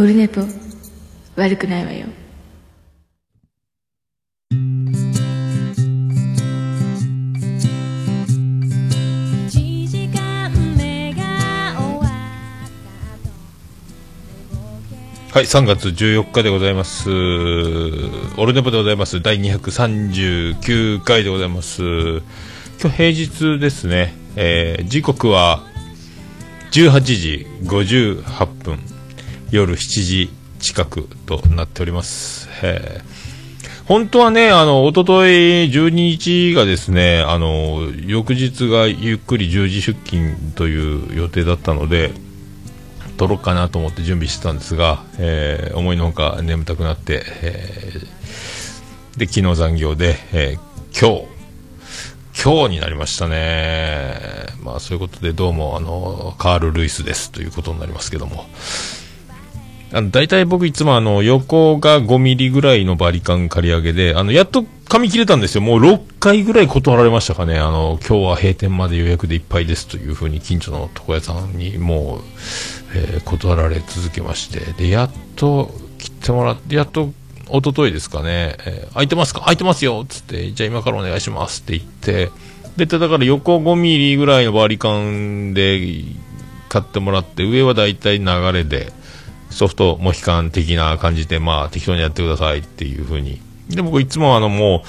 オルネポ悪くないわよはい、3月14日でございます。オルネポでございます。第239回でございます。今日平日ですね。えー時刻は18時58分、夜7時近くとなっております。本当はね、あの、おととい12日がですね、あの、翌日がゆっくり10時出勤という予定だったので、撮ろうかなと思って準備してたんですが、えー思いのほか眠たくなって、えーで、昨日残業で、え今日、今日になりましたね。まあそういうことでどうも、あの、カール・ルイスですということになりますけども。あの、大体僕いつもあの、横が5ミリぐらいのバリカン刈り上げで、あの、やっと髪切れたんですよ。もう6回ぐらい断られましたかね。あの、今日は閉店まで予約でいっぱいですというふうに近所の床屋さんにもう、えー断られ続けまして、で、やっと切ってもらって、やっと、一昨日ですかね、えー空いてますか？空いてますよ。っつって、じゃあ今からお願いしますって言って、で、だから横5ミリぐらいのバリカンで買ってもらって、上はだいたい流れで、ソフトモヒカン的な感じで、まあ適当にやってくださいっていうふうに。で、僕いつもあのも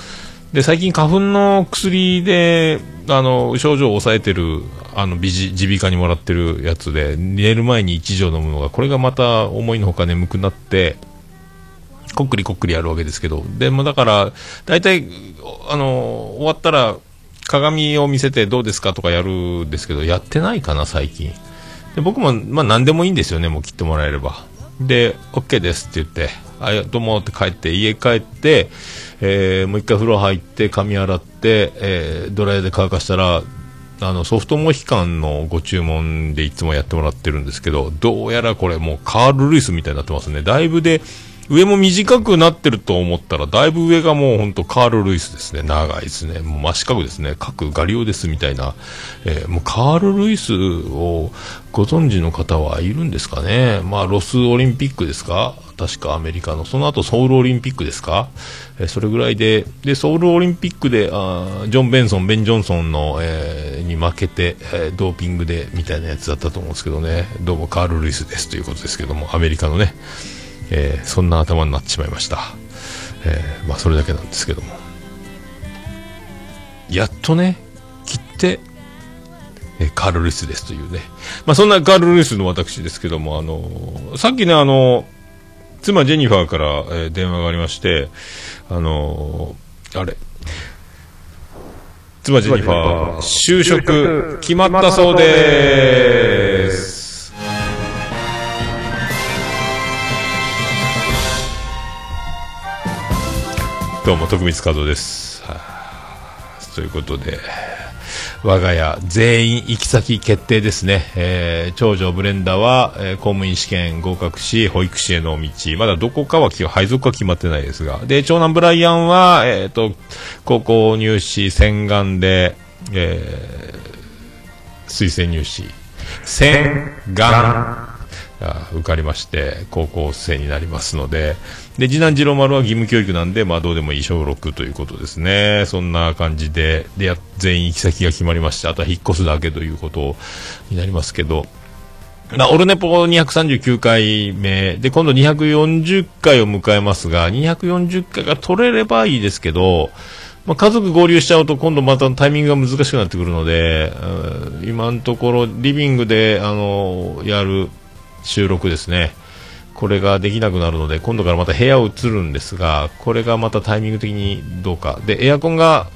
う、で、最近花粉の薬で、あの、症状を抑えてる、あの、耳鼻科にもらってるやつで、寝る前に1錠飲むのが、これがまた思いのほか眠くなって、こっくりこっくりやるわけですけど、でもだから、大体、あの、終わったら、鏡を見せてどうですかとかやるんですけど、やってないかな、最近。で僕も、まあ何でもいいんですよね、もう切ってもらえれば。で、OK ですって言って、あ、いやどうもって帰って、家帰って、えーもう一回風呂入って、髪洗って、えードライヤーで乾かしたら、あの、ソフトモヒカンのご注文でいつもやってもらってるんですけど、どうやらこれもうカール・ルイスみたいになってますね。だいぶで、上も短くなってると思ったら、だいぶ上がもうほんとカール・ルイスですね。長いですね。もう真四角ですね。各ガリオですみたいな。えーもうカール・ルイスをご存知の方はいるんですかね。まあ、ロスオリンピックですか？確かアメリカの。その後ソウルオリンピックですか？えーそれぐらいで、で、ソウルオリンピックで、あジョン・ベンソン、ベン・ジョンソンの、えーに負けて、えードーピングで、みたいなやつだったと思うんですけどね。どうもカール・ルイスですということですけども、アメリカのね。えーそんな頭になってしまいました。えーまあ、それだけなんですけども。やっとね、切って、えーカール・ルイスですというね。まあ、そんなカール・ルイスの私ですけども、あのーさっきね、あの妻ジェニファーから、えー電話がありまして、あのーあれ、妻ジェニファー、就職決まったそうです。どうも、徳光和夫です。ということで、我が家全員行き先決定ですね。えー長女ブレンダは、えー公務員試験合格し、保育士への道。まだどこかは、配属は決まってないですが。で、長男ブライアンは、えっ、と、高校入試洗顔で、えー推薦入試、洗顔。あ受かりまして、高校生になりますので、で、次男次郎丸は義務教育なんで、まあどうでもいい小6ということですね。そんな感じで、で、全員行き先が決まりまして、あとは引っ越すだけということになりますけど、まあ、オルネポ239回目、で、今度240回を迎えますが、240回が取れればいいですけど、まあ、家族合流しちゃうと今度またタイミングが難しくなってくるので、今のところリビングで、あの、やる収録ですね。これができなくなるので、今度からまた部屋を移るんですが、これがまたタイミング的にどうか。で、エアコンが、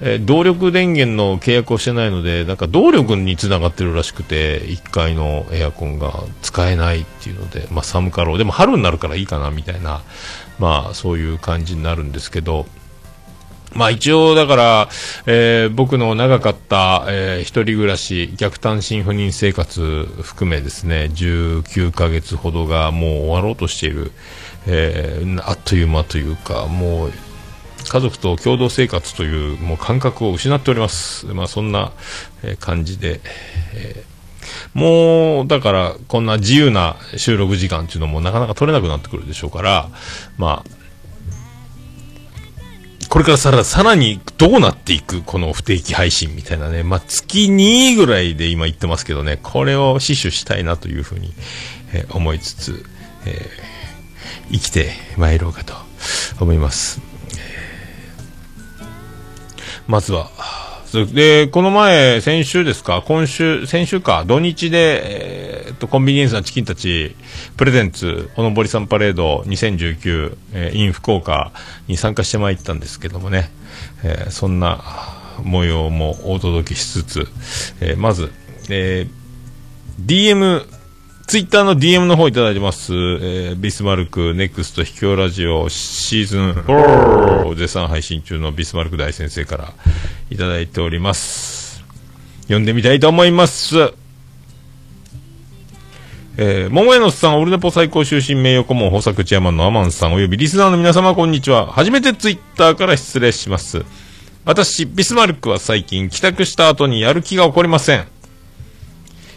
えー動力電源の契約をしてないので、なんか動力につながってるらしくて、1階のエアコンが使えないっていうので、まあ寒かろう。でも春になるからいいかな、みたいな、まあそういう感じになるんですけど、まあ一応だから、えー僕の長かった、えー一人暮らし、逆単身赴任生活含めですね、19ヶ月ほどがもう終わろうとしている、えーあっという間というか、もう家族と共同生活というもう感覚を失っております。まあそんな、感じで、えーもう、だから、こんな自由な収録時間っていうのもなかなか取れなくなってくるでしょうから、まあ、これからさら、さらにどうなっていくこの不定期配信みたいなね。まあ、月2位ぐらいで今言ってますけどね、これを死守したいなというふうに、えー思いつつ、えー生きて参ろうかと思います。まずは、で、この前、先週ですか、今週、先週か、土日で、えーっと、コンビニエンスなチキンたち、プレゼンツ、おのぼりさんパレード2019、えー in 福岡に参加してまいったんですけどもね、えーそんな模様もお届けしつつ、えーまず、えー DM、ツイッターの DM の方いただいてます。えービスマルク、ネクスト、秘境ラジオ、シーズン4、絶賛配信中のビスマルク大先生からいただいております。読んでみたいと思います。えー、桃江のさん、オルネポ最高終身名誉顧問、豊作チェアマンのアマンさん、およびリスナーの皆様、こんにちは。初めてツイッターから失礼します。私、ビスマルクは最近、帰宅した後にやる気が起こりません。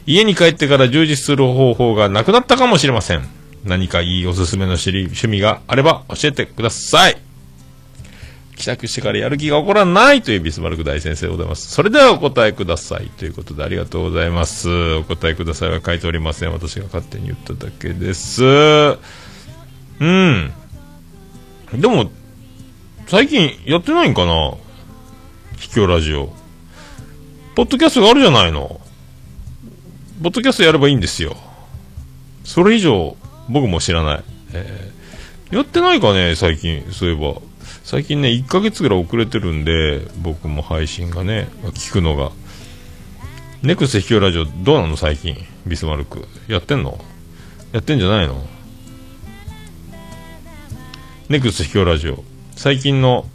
家に帰ってから充実する方法がなくなったかもしれません。何かいいおすすめの趣味があれば教えてください。帰宅してからやる気が起こらないというビスマルク大先生でございます。それではお答えください。ということでありがとうございます。お答えくださいは書いておりません。私が勝手に言っただけです。うん。でも、最近やってないんかな？秘境ラジオ。ポッドキャストがあるじゃないの。ポッドキャストやればいいんですよ。それ以上、僕も知らない。えーやってないかね、最近、そういえば。最近ね、1ヶ月ぐらい遅れてるんで、僕も配信がね、聞くのが。ネクスト秘境ラジオ、どうなの最近、ビスマルク。やってんの？やってんじゃないの？ネクスト秘境ラジオ。最近の、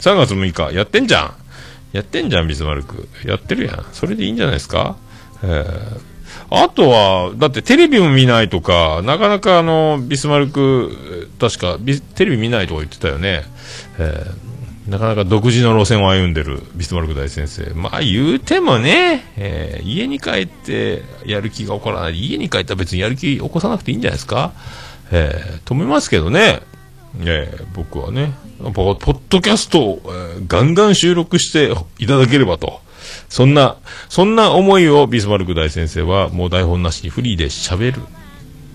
3月6日、やってんじゃんやってんじゃん、ビスマルク。やってるやん。それでいいんじゃないですか？えあとは、だってテレビも見ないとか、なかなかあの、ビスマルク、確か、テレビ見ないとか言ってたよね。えーなかなか独自の路線を歩んでるビスマルク大先生。まあ言うてもね、えー家に帰ってやる気が起こらない。家に帰ったら別にやる気起こさなくていいんじゃないですかえーと思いますけどね。えー僕はね、ポポッドキャストを、えーガンガン収録していただければと。そんな、そんな思いをビスマルク大先生はもう台本なしにフリーで喋る。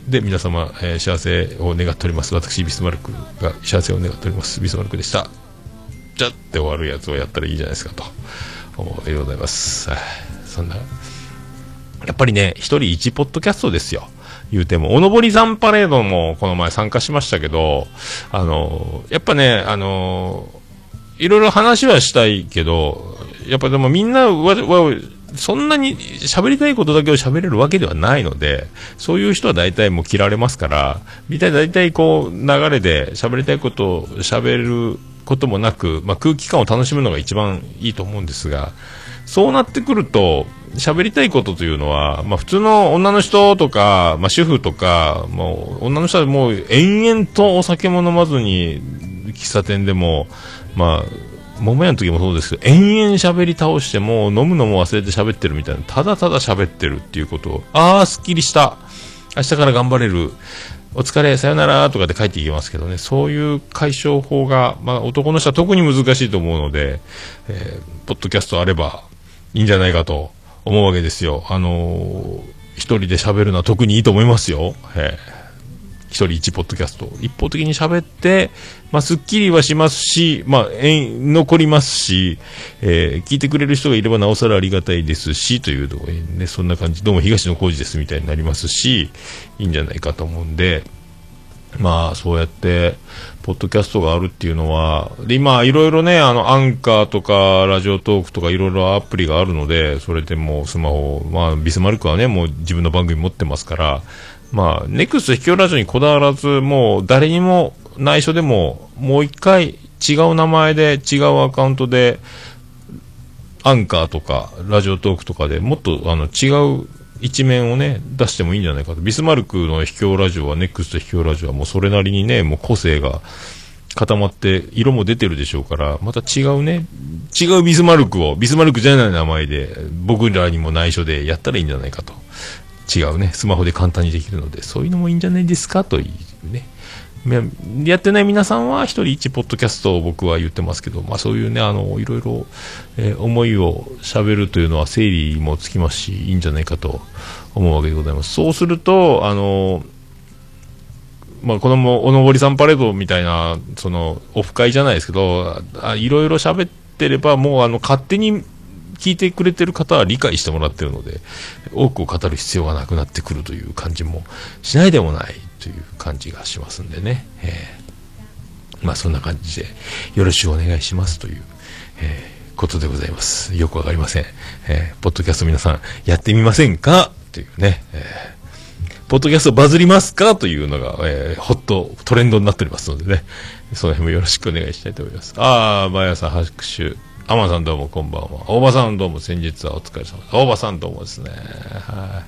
で、皆様、えー幸せを願っております。私、ビスマルクが幸せを願っております。ビスマルクでした。じゃって終わるやつをやったらいいじゃないですかと。思うでございます。そんな。やっぱりね、一人一ポッドキャストですよ。言うても、おのぼりさんパレードもこの前参加しましたけど、あの、やっぱね、あの、いろいろ話はしたいけど、やっぱでもみんなは、はそんなに喋りたいことだけを喋れるわけではないので、そういう人は大体もう切られますから、みたい大体こう流れで喋りたいことを喋ることもなく、まあ、空気感を楽しむのが一番いいと思うんですが、そうなってくると、喋りたいことというのは、まあ普通の女の人とか、まあ主婦とか、もう女の人はもう延々とお酒も飲まずに、喫茶店でも、まあ、桃屋の時もそうですけど、延々喋り倒しても飲むのも忘れて喋ってるみたいな、ただただ喋ってるっていうことを、ああ、すっきりした。明日から頑張れる。お疲れ、さよならとかで帰っていきますけどね、そういう解消法が、まあ男の人は特に難しいと思うので、えーポッドキャストあればいいんじゃないかと思うわけですよ。あのー一人で喋るのは特にいいと思いますよ。えー一人一ポッドキャスト。一方的に喋って、まあ、スッキリはしますし、まあ、残りますし、えー聞いてくれる人がいればなおさらありがたいですし、というところにね、そんな感じ、どうも東野幸治ですみたいになりますし、いいんじゃないかと思うんで、まあ、そうやって、ポッドキャストがあるっていうのは、で、今、いろいろね、あの、アンカーとか、ラジオトークとか、いろいろアプリがあるので、それでもうスマホ、まあ、ビスマルクはね、もう自分の番組持ってますから、まあ、ネクスト秘境ラジオにこだわらず、もう誰にも内緒でも、もう一回違う名前で、違うアカウントで、アンカーとか、ラジオトークとかでもっとあの違う一面をね、出してもいいんじゃないかと。ビスマルクの秘境ラジオは、ネクスト秘境ラジオはもうそれなりにね、もう個性が固まって、色も出てるでしょうから、また違うね、違うビスマルクを、ビスマルクじゃない名前で、僕らにも内緒でやったらいいんじゃないかと。違うね、スマホで簡単にできるので、そういうのもいいんじゃないですかというね。やってない皆さんは一人一ポッドキャストを僕は言ってますけど、まあそういうね、あの、いろいろ、えー思いを喋るというのは整理もつきますし、いいんじゃないかと思うわけでございます。そうすると、あの、まあ、このおのぼりさんパレードみたいな、その、オフ会じゃないですけど、あいろいろ喋ってれば、もうあの、勝手に聞いてくれてる方は理解してもらってるので、多くを語る必要がなくなってくるという感じもしないでもないという感じがしますんでね。えーまあ、そんな感じで、よろしくお願いしますという、えーことでございます。よくわかりません。えーポッドキャスト皆さん、やってみませんか？というね。えーポッドキャストバズりますか？というのが、えー、ホットトレンドになっておりますのでね、その辺もよろしくお願いしたいと思います。ああ、毎朝拍手。アマさんどうもこんばんは。大場さんどうも先日はお疲れ様です。大場さんどうもですね。は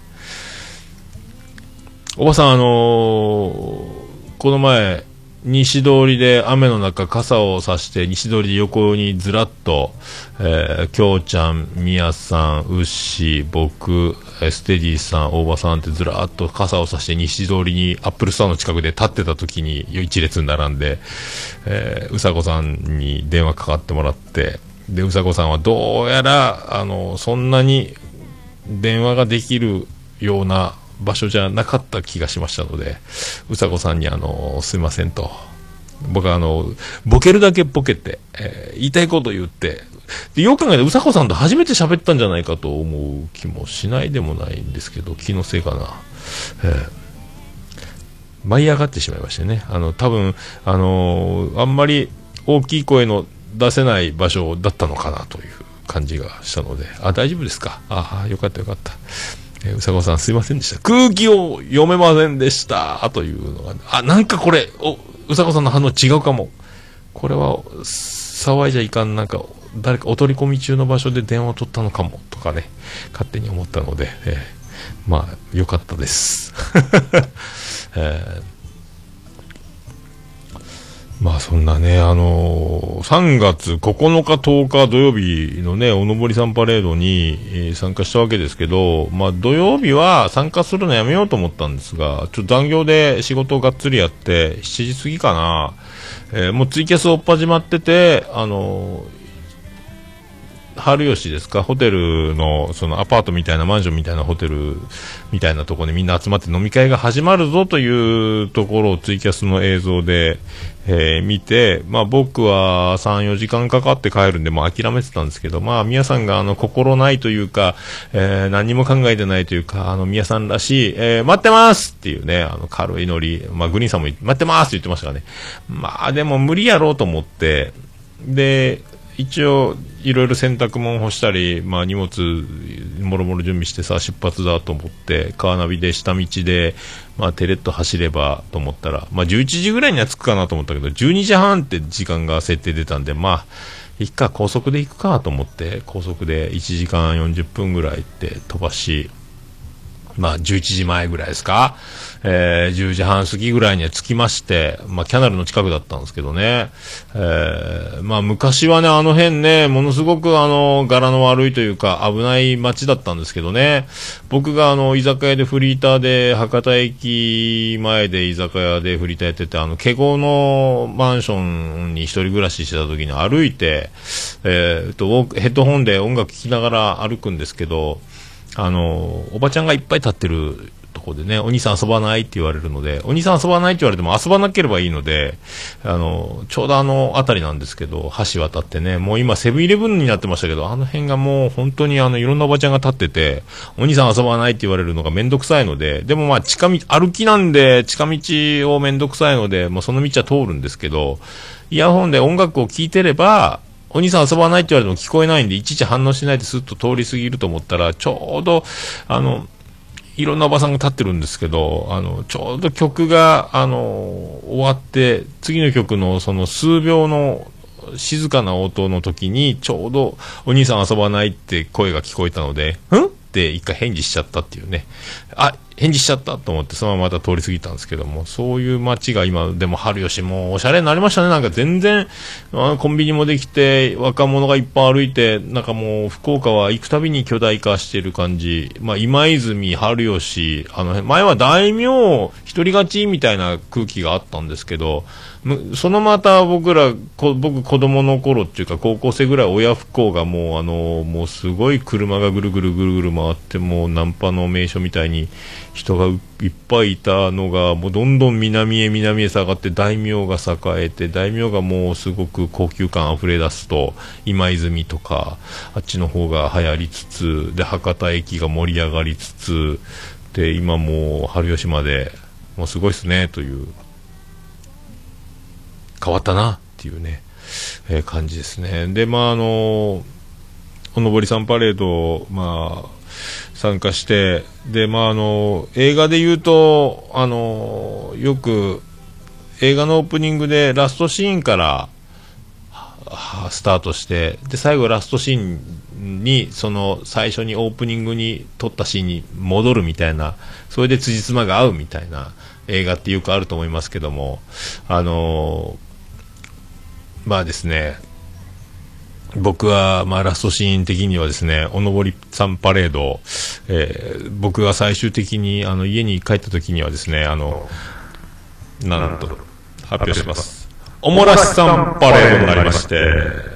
い。大場さん、あのーこの前、西通りで雨の中傘を差して西通りで横にずらっと、えー、きょうちゃん、みやさん、うっしー、僕、ステディさん、大場さんってずらっと傘を差して西通りにアップルストアの近くで立ってた時に一列に並んで、えーうさこさんに電話かかってもらって、で、うさこさんはどうやら、あの、そんなに電話ができるような場所じゃなかった気がしましたので、うさこさんにあの、すいませんと。僕はあの、ボケるだけボケて、えー言いたいこと言って、で、よく考えてうさこさんと初めて喋ったんじゃないかと思う気もしないでもないんですけど、気のせいかな。えー舞い上がってしまいましてね。あの、多分、あのーあんまり大きい声の出せない場所だったのかなという感じがしたので、あ、大丈夫ですか？ああ、よかったよかった。えーうさこさんすいませんでした。空気を読めませんでした。というのが、あ、なんかこれ、お、うさこさんの反応違うかも。これは、騒いじゃいかん、なんか、誰かお取り込み中の場所で電話を取ったのかも、とかね、勝手に思ったので、えーまあ、よかったです。えーまあそんなね、あのー3月9日、10日土曜日のね、おのぼりさんパレードに、えー参加したわけですけど、まあ土曜日は参加するのやめようと思ったんですが、ちょっと残業で仕事をがっつりやって、7時過ぎかな、えーもうツイキャス追っ始まってて、あのー春吉ですか？ホテルの、そのアパートみたいなマンションみたいなホテルみたいなところにみんな集まって飲み会が始まるぞというところをツイキャスの映像で、えー見て、まあ僕は3、4時間かかって帰るんで、もう諦めてたんですけど、まあ皆さんがあの心ないというか、えー何も考えてないというか、あの皆さんらしい、えー待ってますっていうね、あの軽いノリ、まあグリーンさんも待ってますって言ってましたからね。まあでも無理やろうと思って、で、一応、いろいろ洗濯物干したり、まあ荷物、もろもろ準備してさ、出発だと思って、カーナビで下道で、まあテレッと走ればと思ったら、まあ11時ぐらいには着くかなと思ったけど、12時半って時間が設定出たんで、まあ、いっか、高速で行くかと思って、高速で1時間40分ぐらいって飛ばし、まあ、11時前ぐらいですか、えー10時半過ぎぐらいには着きまして、まあ、キャナルの近くだったんですけどね、えーまあ、昔はね、あの辺ね、ものすごくあの、柄の悪いというか、危ない街だったんですけどね、僕があの、居酒屋でフリーターで、博多駅前で居酒屋でフリーターやってて、あの、ケゴのマンションに一人暮らししてた時に歩いて、えーと、ヘッドホンで音楽聴きながら歩くんですけど、あの、おばちゃんがいっぱい立ってるとこでね、お兄さん遊ばないって言われるので、お兄さん遊ばないって言われても遊ばなければいいので、あの、ちょうどあの辺りなんですけど、橋渡ってね、もう今セブンイレブンになってましたけど、あの辺がもう本当にあの、いろんなおばちゃんが立ってて、お兄さん遊ばないって言われるのがめんどくさいので、でもまあ近道、歩きなんで近道をめんどくさいので、もうその道は通るんですけど、イヤホンで音楽を聴いてれば、お兄さん遊ばないって言われても聞こえないんで、いちいち反応しないですっと通り過ぎると思ったら、ちょうど、あの、いろんなおばさんが立ってるんですけど、あの、ちょうど曲が、あの、終わって、次の曲のその数秒の静かな音の時に、ちょうど、お兄さん遊ばないって声が聞こえたので、ん？って一回返事しちゃったっていうね。あ、返事しちゃったと思って、そのまままた通り過ぎたんですけども、そういう街が今、でも春吉もおしゃれになりましたね。なんか全然、あコンビニもできて、若者がいっぱい歩いて、なんかもう、福岡は行くたびに巨大化してる感じ。まあ、今泉、春吉、あの辺、前は大名、一人勝ちみたいな空気があったんですけど、そのまた僕ら、こ僕子供の頃っていうか高校生ぐらい親不幸がもうあの、もうすごい車がぐるぐるぐるぐる回ってもうナンパの名所みたいに人がいっぱいいたのがもうどんどん南へ南へ下がって大名が栄えて大名がもうすごく高級感あふれ出すと今泉とかあっちの方が流行りつつで博多駅が盛り上がりつつで今もう春吉までもうすごいですねという。変わったなっていうね、えー感じですね。で、まあ、あの、おのぼりさんパレード、まあ、参加して、で、まあ、あの、映画で言うと、あの、よく、映画のオープニングでラストシーンから、スタートして、で、最後ラストシーンに、その、最初にオープニングに撮ったシーンに戻るみたいな、それで辻褄が合うみたいな映画ってよくあると思いますけども、あのまあですね、僕は、まあ、ラストシーン的にはですね、おのぼりさんパレード、えー僕が最終的に、あの、家に帰った時にはですね、あの、なんと、発表します。おもらしさんパレードになりまして、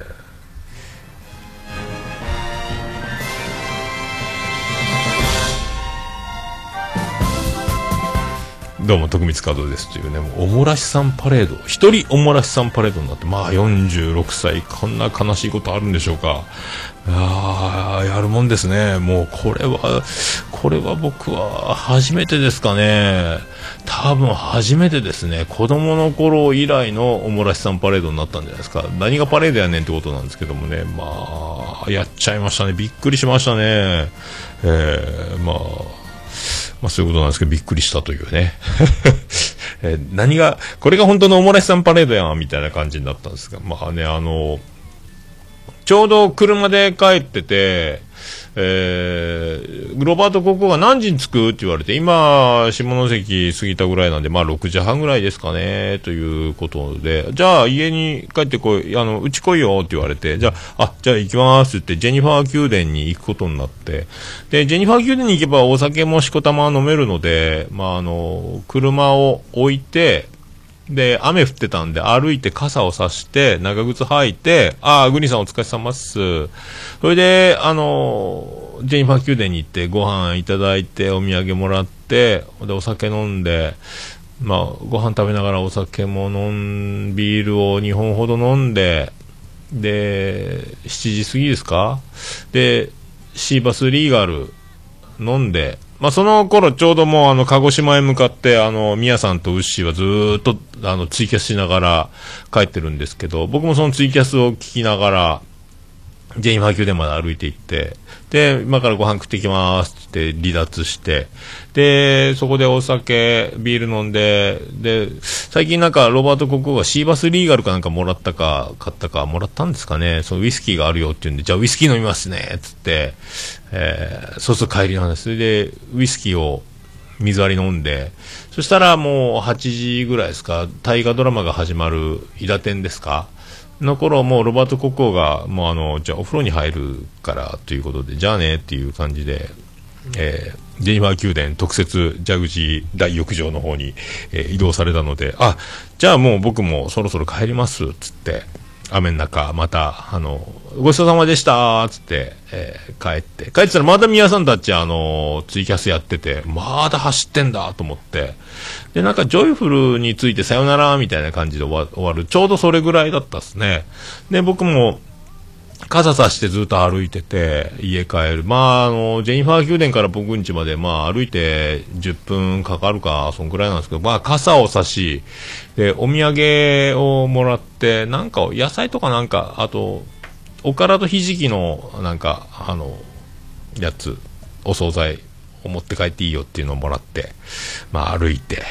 どうも、徳光和夫ですというね、もうおもらしさんパレード、一人おもらしさんパレードになって、まあ46歳、こんな悲しいことあるんでしょうか。ああ、やるもんですね。もうこれは、これは僕は初めてですかね。多分初めてですね。子供の頃以来のおもらしさんパレードになったんじゃないですか。何がパレードやねんってことなんですけどもね。まあ、やっちゃいましたね。びっくりしましたね。えー、まあ、まあそういうことなんですけど、びっくりしたというね。え何が、これが本当のおもらしさんパレードやん、みたいな感じになったんですが、まあね、あの、ちょうど車で帰ってて、えー、ロバート高校が何時に着くって言われて、今、下関過ぎたぐらいなんで、まあ6時半ぐらいですかね、ということで、じゃあ家に帰ってこい、あの、うち来いよって言われて、じゃあ、あ、じゃあ行きますって言って、ジェニファー宮殿に行くことになって、で、ジェニファー宮殿に行けばお酒もしこたま飲めるので、まああの、車を置いて、で、雨降ってたんで、歩いて傘を差して、長靴履いて、ああ、グニさんお疲れ様っす。それで、あの、ジェニファー宮殿に行って、ご飯いただいて、お土産もらって、で、お酒飲んで、まあ、ご飯食べながらお酒も飲ん、ビールを2本ほど飲んで、で、7時過ぎですか？で、シーバスリーガル飲んで、まあ、その頃ちょうどもうあの、鹿児島へ向かって、あの、宮さんとウッシーはずーっと、あの、ツイキャスしながら帰ってるんですけど、僕もそのツイキャスを聞きながら、ジェニファー宮殿まで歩いて行って、で、今からご飯食ってきますって離脱して、で、そこでお酒、ビール飲んで、で、最近なんかロバート国王がシーバスリーガルかなんかもらったか、買ったか、もらったんですかね、そのウイスキーがあるよって言うんで、じゃあウイスキー飲みますね、つって、えーそうすると帰りなんです。それで、ウイスキーを水割り飲んで、そしたらもう8時ぐらいですか、大河ドラマが始まる、伊田店ですかの頃、もうロバート国王が、もうあの、じゃあお風呂に入るからということで、じゃあねっていう感じで、えージェニファー宮殿特設蛇口大浴場の方に、えー移動されたので、あ、じゃあもう僕もそろそろ帰ります、つって、雨の中、また、あの、ごちそうさまでした、つって、えー帰って、帰ってたらまだ宮さんたち、あの、ツイキャスやってて、まだ走ってんだと思って、で、なんか、ジョイフルについてさよなら、みたいな感じで終わる。ちょうどそれぐらいだったっすね。で、僕も、傘さしてずっと歩いてて、家帰る。まあ、あの、ジェニファー宮殿から僕ん家まで、まあ、歩いて10分かかるか、そんくらいなんですけど、まあ、傘を差し、で、お土産をもらって、なんか、野菜とかなんか、あと、おからとひじきの、なんか、あの、やつ、お惣菜を持って帰っていいよっていうのをもらって、まあ歩いて、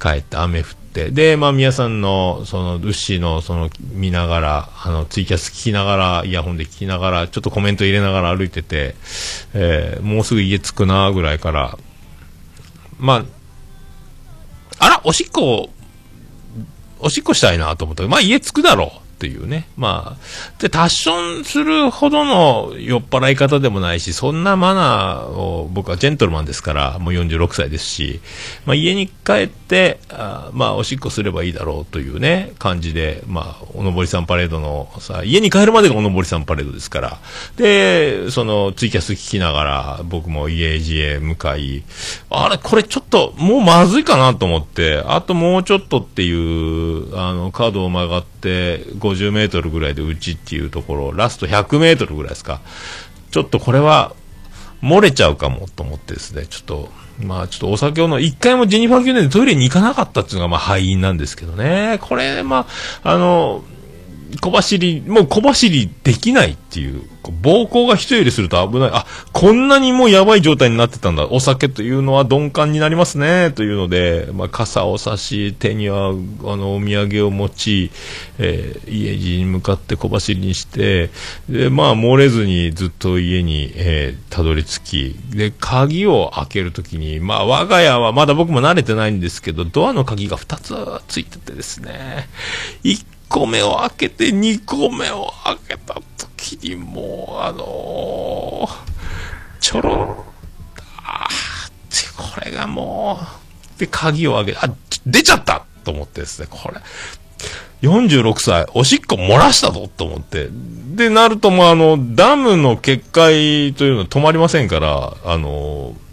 帰って雨降って、で、まあ皆さんの、その、ウッシーの、その、見ながら、あの、ツイキャス聞きながら、イヤホンで聞きながら、ちょっとコメント入れながら歩いてて、えーもうすぐ家着くな、ぐらいから、まあ、あら、おしっこ、おしっこしたいなと思った、まあ家着くだろう。っていうね。まあ、で、タッションするほどの酔っ払い方でもないし、そんなマナーを、僕はジェントルマンですから、もう46歳ですし、まあ家に帰って、あまあおしっこすればいいだろうというね、感じで、まあ、おのぼりさんパレードのさ、家に帰るまでがおのぼりさんパレードですから、で、そのツイキャス聞きながら、僕も家路へ向かい、あれ、これちょっと、もうまずいかなと思って、あともうちょっとっていう、あの、カードを曲がって、50メートルぐらいでうちっていうところ、ラスト100メートルぐらいですか。ちょっとこれは、漏れちゃうかもと思ってですね、ちょっと、まあちょっとお酒を飲一回もジェニファー宮殿でトイレに行かなかったっていうのがまあ敗因なんですけどね。これ、まあ、あの、小走り、もう小走りできないっていう、暴行が人よりすると危ない。あ、こんなにもうやばい状態になってたんだ。お酒というのは鈍感になりますね。というので、まあ、傘を差し、手には、あの、お土産を持ち、えー、家路に向かって小走りにして、で、まあ、漏れずにずっと家に、えー、たどり着き、で、鍵を開けるときに、まあ、我が家はまだ僕も慣れてないんですけど、ドアの鍵が2つついててですね、1個目を開けて2個目を開けた時にもう、あのー、ちょろあってこれがもう、で、鍵を開け、あ、出ちゃったと思ってですね、これ。46歳、おしっこ漏らしたぞと思って。で、なると、もうあの、ダムの決壊というのは止まりませんから、あのー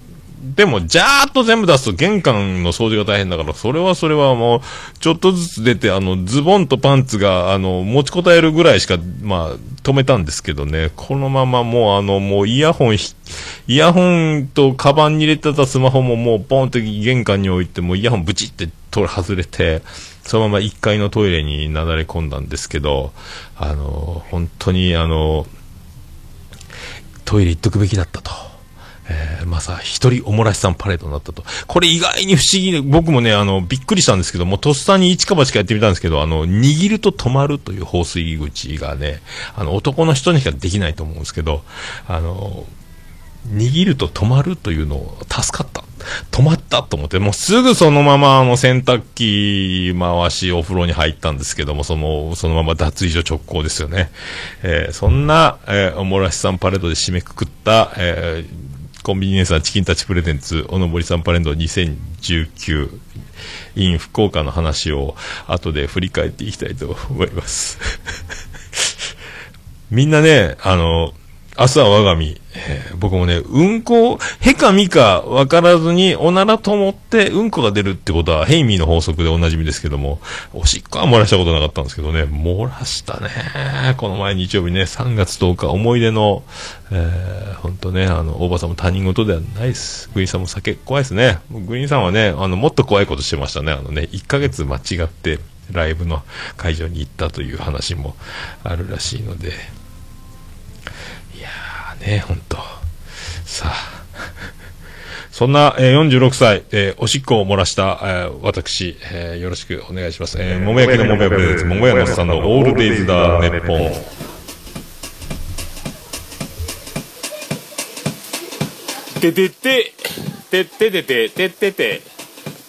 でも、じゃーっと全部出すと玄関の掃除が大変だから、それはそれはもう、ちょっとずつ出て、あの、ズボンとパンツが、あの、持ちこたえるぐらいしか、まあ、止めたんですけどね、このままもう、あの、もうイヤホン、イヤホンとカバンに入れてたスマホももう、ポンって玄関に置いて、もうイヤホンブチって取れ外れて、そのまま1階のトイレになだれ込んだんですけど、あの、本当に、あの、トイレ行っとくべきだったと。えー、まさ、一人おもらしさんパレードになったと。これ意外に不思議で、僕もね、あの、びっくりしたんですけども、とっさに一か八かやってみたんですけど、あの、握ると止まるという放水口がね、あの、男の人にしかできないと思うんですけど、あの、握ると止まるというのを助かった。止まったと思って、もうすぐそのままあの洗濯機回しお風呂に入ったんですけども、その、そのまま脱衣所直行ですよね。えー、そんな、えー、おもらしさんパレードで締めくくった、えー、コンビニエンスなチキンタッチプレゼンツ、おのぼりさんパレンド2019 in 福岡の話を後で振り返っていきたいと思います。みんなね、あの、明日は我が身。えー、僕もね、うんこ、へかみか分からずに、おならと思ってうんこが出るってことは、ヘイミーの法則でおなじみですけども、おしっこは漏らしたことなかったんですけどね、漏らしたね。この前日曜日ね、3月10日、思い出の、えー、ほんとね、あの、大場さんも他人事ではないです。グリーンさんも酒怖いですね。グリーンさんはね、あの、もっと怖いことしてましたね。あのね、1ヶ月間違って、ライブの会場に行ったという話もあるらしいので、ね、本当さあ。そんな、えー、46歳、えー、おしっこを漏らした、えー、私、えー、よろしくお願いします。えー、桃焼きの桃屋プレゼンツ、桃屋のおっさんのオールデイズだ、ネッポン。ててて、てててて、ててて、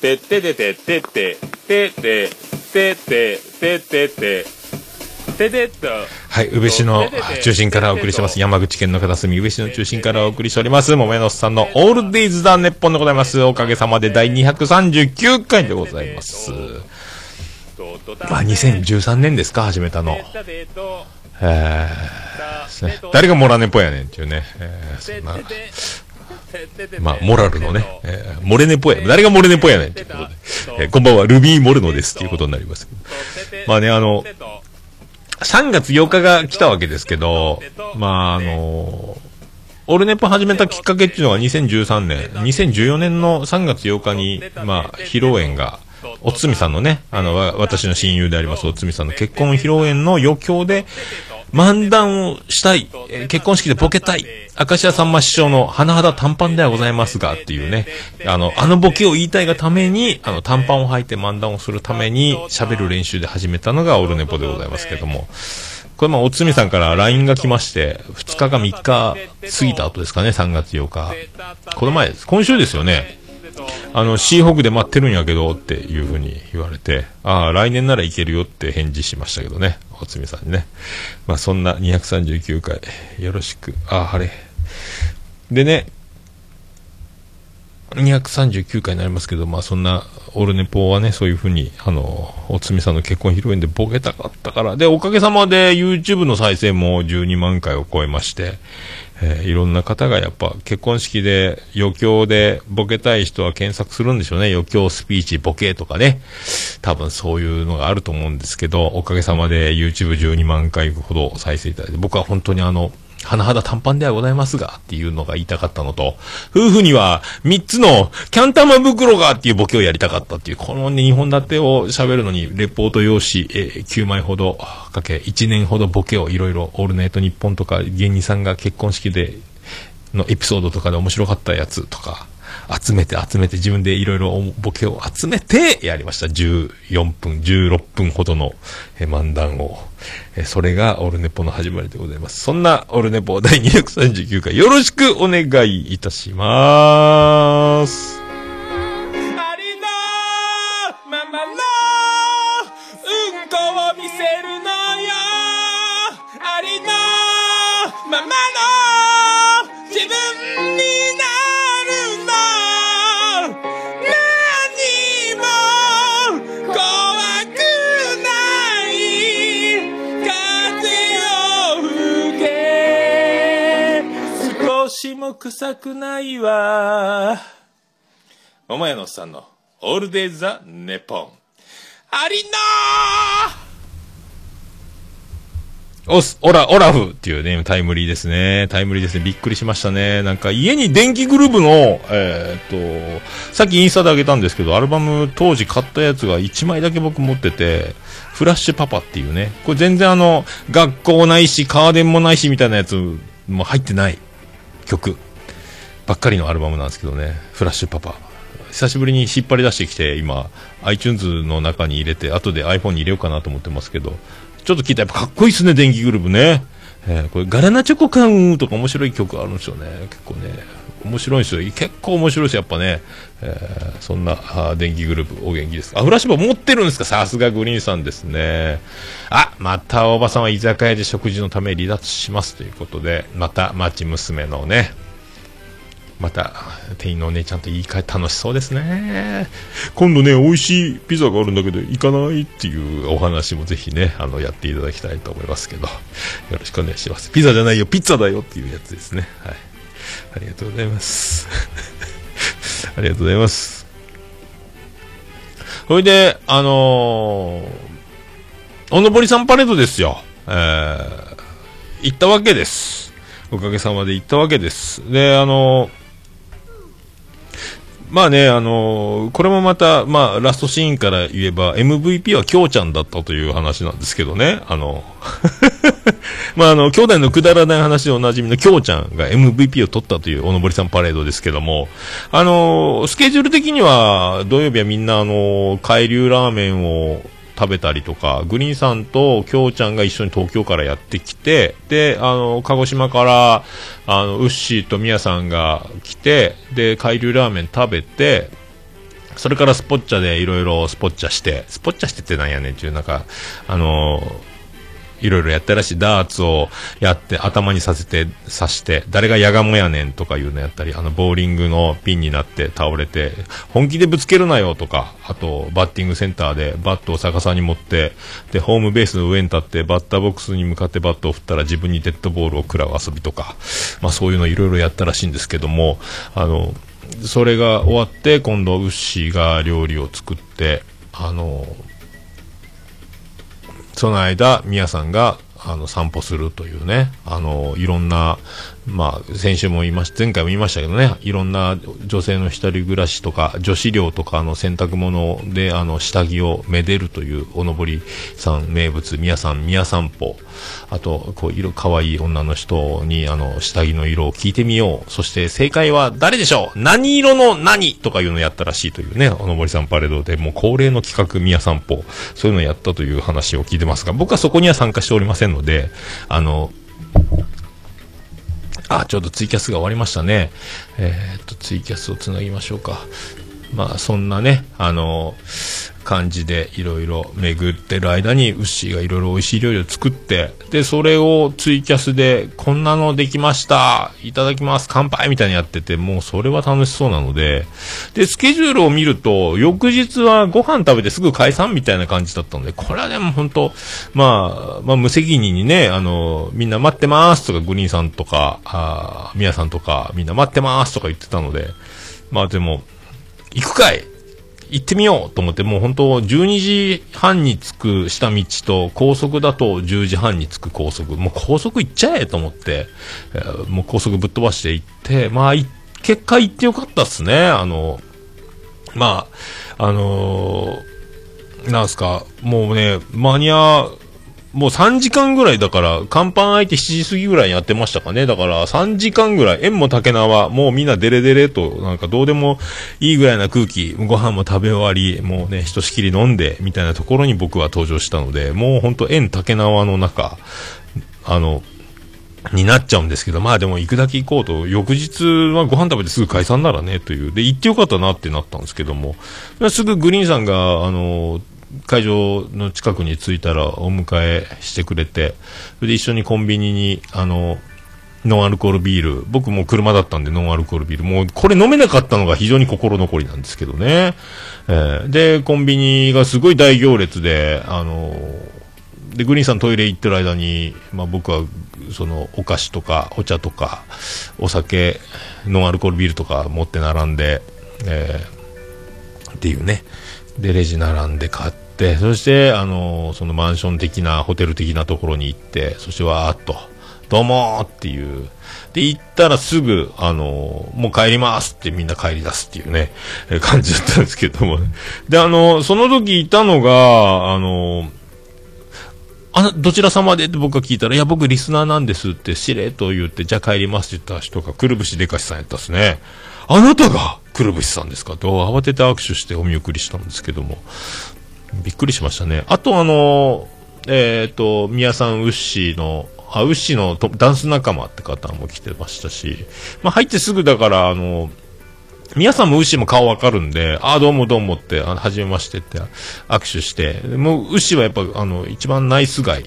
てててて、ててて、ててて、ててて、ててはい、宇部市の中心からお送りしてます。山口県の片隅、宇部市の中心からお送りしております。桃屋のさんのオールデイズだ、ネッポンでございます。おかげさまで第239回でございます。まあ、2013年ですか、始めたの。えー、ね、誰がモラネポやねんっていうね。えー、そんな。まあ、モラルのね、えー、モレネポや。誰がモレネポやねんっていうことで、えー、こんばんは、ルビー・モルノですっていうことになりますけど。まあね、あの、3月8日が来たわけですけど、まあ、あのオルネポ始めたきっかけっていうのは2013年、2014年の3月8日に、まあ、披露宴が、おつみさんのね、あの、私の親友でありますおつみさんの結婚披露宴の余興で、漫談をしたい、えー、結婚式でボケたい、明石家さんま師匠の甚だ短パンではございますが、っていうね、あの、あのボケを言いたいがために、あの、短パンを履いて漫談をするために、喋る練習で始めたのがオルネポでございますけども、これまあ、おつみさんから LINE が来まして、2日か3日過ぎた後ですかね、3月8日。この前です。今週ですよね。あの、シーホークで待ってるんやけど、っていうふうに言われて、ああ、来年ならいけるよって返事しましたけどね、おつみさんにね。まあ、そんな239回、よろしく、ああ、晴れ。でね、239回になりますけど、まあそんな、オルネポはね、そういうふうに、あの、おつみさんの結婚披露宴でボケたかったから、で、おかげさまで YouTube の再生も12万回を超えまして、えーいろんな方がやっぱ結婚式で余興でボケたい人は検索するんでしょうね。余興スピーチボケとかね。多分そういうのがあると思うんですけど、おかげさまで YouTube12 万回ほど再生いただいて、僕は本当にあの、甚だ短パンではございますが、っていうのが言いたかったのと、夫婦には3つのキャンタマ袋がっていうボケをやりたかったっていう、この、2本立てを喋るのに、レポート用紙、えー9枚ほどかけ、1年ほどボケをいろいろ、オールナイトニッポンとか芸人さんが結婚式で、のエピソードとかで面白かったやつとか、集めて集めて自分でいろいろボケを集めてやりました。14分、16分ほどの漫談を。それがオルネポの始まりでございます。そんなオルネポ第239回よろしくお願いいたします。ありのまま臭くないわ桃屋のおっさんのオールデイザ・ネポンありのーおす、オラ、オラフっていうね、タイムリーですね。タイムリーですね。びっくりしましたね。なんか家に電気グループの、えーっと、さっきインスタであげたんですけど、アルバム当時買ったやつが1枚だけ僕持ってて、フラッシュパパっていうね、これ全然あの、学校ないし、カーデンもないしみたいなやつも入ってない曲ばっかりのアルバムなんですけどね、フラッシュパパ。久しぶりに引っ張り出してきて、今、iTunes の中に入れて、後で iPhone に入れようかなと思ってますけど、ちょっと聞いたらやっぱかっこいいっすね、電気グループね。えーこれ、ガラナチョコカンとか面白い曲あるんですよね。結構ね、面白いんですよ。結構面白いです、やっぱね。えーそんな、電気グループ、お元気ですか？あ、フラッシュバー持ってるんですか？さすがグリーンさんですね。あ、またおばさんは居酒屋で食事のため離脱しますということで、また町娘のね、また、店員のお姉ちゃんと言い換え楽しそうですね。今度ね、美味しいピザがあるんだけど、行かないっていうお話もぜひね、あの、やっていただきたいと思いますけど、よろしくお願いします。ピザじゃないよ、ピッツァだよっていうやつですね。はい。ありがとうございます。ありがとうございます。それで、あのー、おのぼりさんパレードですよ。えー、行ったわけです。おかげさまで行ったわけです。で、あのーまあね、あのーこれもまた、まあ、ラストシーンから言えば、MVP は京ちゃんだったという話なんですけどね、あの、まあ、あの、兄弟のくだらない話でおなじみの京ちゃんが MVP を取ったというおのぼりさんパレードですけども、あのースケジュール的には、土曜日はみんな、あのー海流ラーメンを食べたりとか、グリーンさんと京ちゃんが一緒に東京からやってきて、で、あの、鹿児島から、あの、ウッシーとミヤさんが来て、で、海流ラーメン食べて、それからスポッチャでいろいろスポッチャして、スポッチャしてってなんやねんっていう、なんか、あのいろいろやったらしい。ダーツをやって、頭にさせて、刺して、誰がヤガモやねんとかいうのやったり、あの、ボーリングのピンになって倒れて、本気でぶつけるなよとか、あと、バッティングセンターでバットを逆さに持って、で、ホームベースの上に立って、バッターボックスに向かってバットを振ったら自分にデッドボールを食らう遊びとか、まあそういうのいろいろやったらしいんですけども、あの、それが終わって、今度、ウッシーが料理を作って、あの、その間、みやさんが、あの、散歩するというね、あの、いろんな、まあ、先週も言いました、前回も言いましたけどね、いろんな女性の一人暮らしとか、女子寮とかの洗濯物で、あの、下着をめでるという、おのぼりさん名物、みやさん、みや散歩。あと、こう、色、可愛い女の人に、あの、下着の色を聞いてみよう。そして、正解は誰でしょう？何色の何とかいうのをやったらしいというね、おのぼりさんパレードで、もう恒例の企画、みや散歩。そういうのをやったという話を聞いてますが、僕はそこには参加しておりませんので、あの、あ、ちょうどツイキャスが終わりましたね。えーっと、ツイキャスをつなぎましょうか。まあそんなね、あの感じでいろいろ巡ってる間に、ウッシーがいろいろ美味しい料理を作って、で、それをツイキャスで、こんなのできましたいただきます乾杯みたいにやってて、もうそれは楽しそうなので、で、スケジュールを見ると、翌日はご飯食べてすぐ解散みたいな感じだったので、これはでも本当まあ、まあ無責任にね、あの、みんな待ってますとか、グリーンさんとか、あーミヤさんとか、みんな待ってますとか言ってたので、まあでも、行くかい？行ってみようと思って、もう本当12時半に着く下道と、高速だと10時半に着く高速。もう高速行っちゃえと思って、えーもう高速ぶっ飛ばして行って、まあ、い結果行ってよかったっすね。あの、まあ、あのーなんすか、もうね、間に合う、もう3時間ぐらいだから、甲板空いて7時過ぎぐらいにやってましたかね。だから3時間ぐらい、縁も竹縄、もうみんなデレデレと、なんかどうでもいいぐらいな空気、ご飯も食べ終わり、もうね、ひとしきり飲んで、みたいなところに僕は登場したので、もうほんと縁竹縄の中、あの、になっちゃうんですけど、まあでも行くだけ行こうと、翌日はご飯食べてすぐ解散ならね、という。で、行ってよかったなってなったんですけども、すぐグリーンさんが、あの、会場の近くに着いたらお迎えしてくれて、それで一緒にコンビニに、あの、ノンアルコールビール。僕も車だったんでノンアルコールビール。もうこれ飲めなかったのが非常に心残りなんですけどね。えーで、コンビニがすごい大行列で、あので、グリーンさんトイレ行ってる間に、まあ僕は、その、お菓子とか、お茶とか、お酒、ノンアルコールビールとか持って並んで、えーっていうね。で、レジ並んで買って、そして、あのそのマンション的な、ホテル的なところに行って、そしてわーっと、どうもーっていう。で、行ったらすぐ、あのもう帰りますってみんな帰り出すっていうね、感じだったんですけども。で、あのその時いたのが、あのあ、どちら様で？って僕が聞いたら、いや、僕リスナーなんですって、しれっと言って、じゃあ帰りますって言った人が、くるぶしでかしさんやったっすね。あなたが、くるぶしさんですか？と、慌てて握手してお見送りしたんですけども、びっくりしましたね。あと、あの、えっ、と、宮さん、ウッシーの、あ、ウッシーのダンス仲間って方も来てましたし、まあ、入ってすぐだから、あの、皆さんもウッシーも顔わかるんで、ああ、どうもどうもって、あの、はじめましてって握手して、もう、ウッシーはやっぱ、あの、一番ナイスガイ。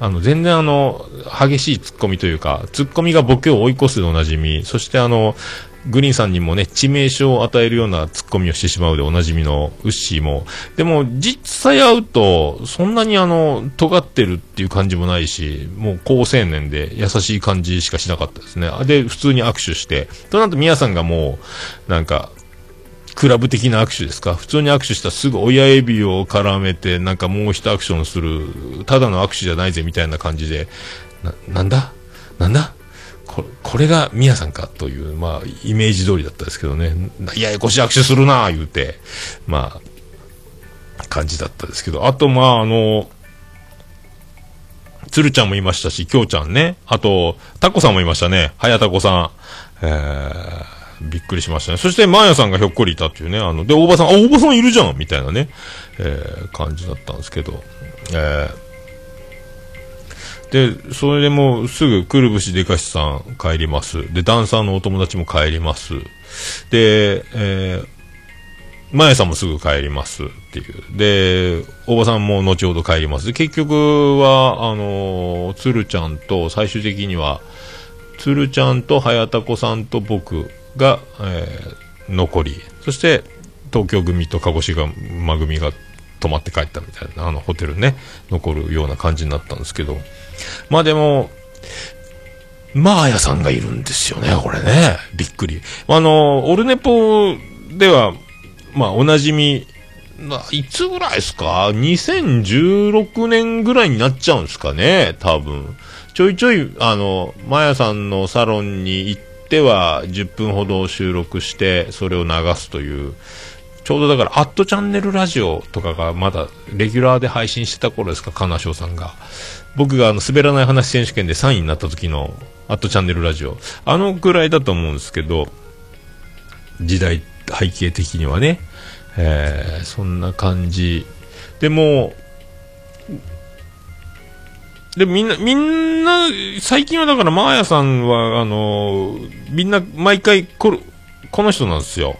あの、全然あの、激しいツッコミというか、ツッコミがボケを追い越すでおなじみ、そしてあの、グリーンさんにもね、致命傷を与えるようなツッコミをしてしまうでおなじみのウッシーも、でも実際会うと、そんなにあの、尖ってるっていう感じもないし、もう高青年で優しい感じしかしなかったですね。で、普通に握手して、となると宮さんがもう、なんか、クラブ的な握手ですか？普通に握手したらすぐ親指を絡めて、なんかもう一アクションする、ただの握手じゃないぜみたいな感じで、な、なんだ？なんだ？ここれが宮さんかという、まあ、イメージ通りだったですけどね。ややこしい握手するな言うて、まあ、感じだったですけど。あと、まあ、あの、鶴ちゃんもいましたし、京ちゃんね。あと、タコさんもいましたね。はやたこさん。えー、びっくりしましたね。そして、マーヤさんがひょっこりいたっていうね。あの、で、大場さん、あ、大場さんいるじゃんみたいなね、えー、感じだったんですけど。えー、で、それでもうすぐ、くるぶしでかしさん帰ります。で、ダンサーのお友達も帰ります。で、えー、マヤさんもすぐ帰りますっていう。で、大場さんも後ほど帰ります。で、結局は、あのー、鶴ちゃんと、最終的には、鶴ちゃんと早田子さんと僕が、えー残り、そして、東京組と鹿児島組が泊まって帰ったみたいな、あの、ホテルね、残るような感じになったんですけど、まあでも、マーヤさんがいるんですよね、これね。びっくり。あの、オルネポでは、まあ、おなじみ、いつぐらいですか ?2016 年ぐらいになっちゃうんですかね多分。ちょいちょい、あの、マヤさんのサロンに行っては10分ほど収録して、それを流すという、ちょうどだから、アットチャンネルラジオとかがまだレギュラーで配信してた頃ですか、金賞さんが。僕があの、滑らない話選手権で3位になった時の、アットチャンネルラジオ。あのぐらいだと思うんですけど、時代背景的にはね、えーそんな感じ。でも、で、みんな、みんな、最近はだから、マーヤさんは、あの、みんな、毎回、こ、この人なんですよ。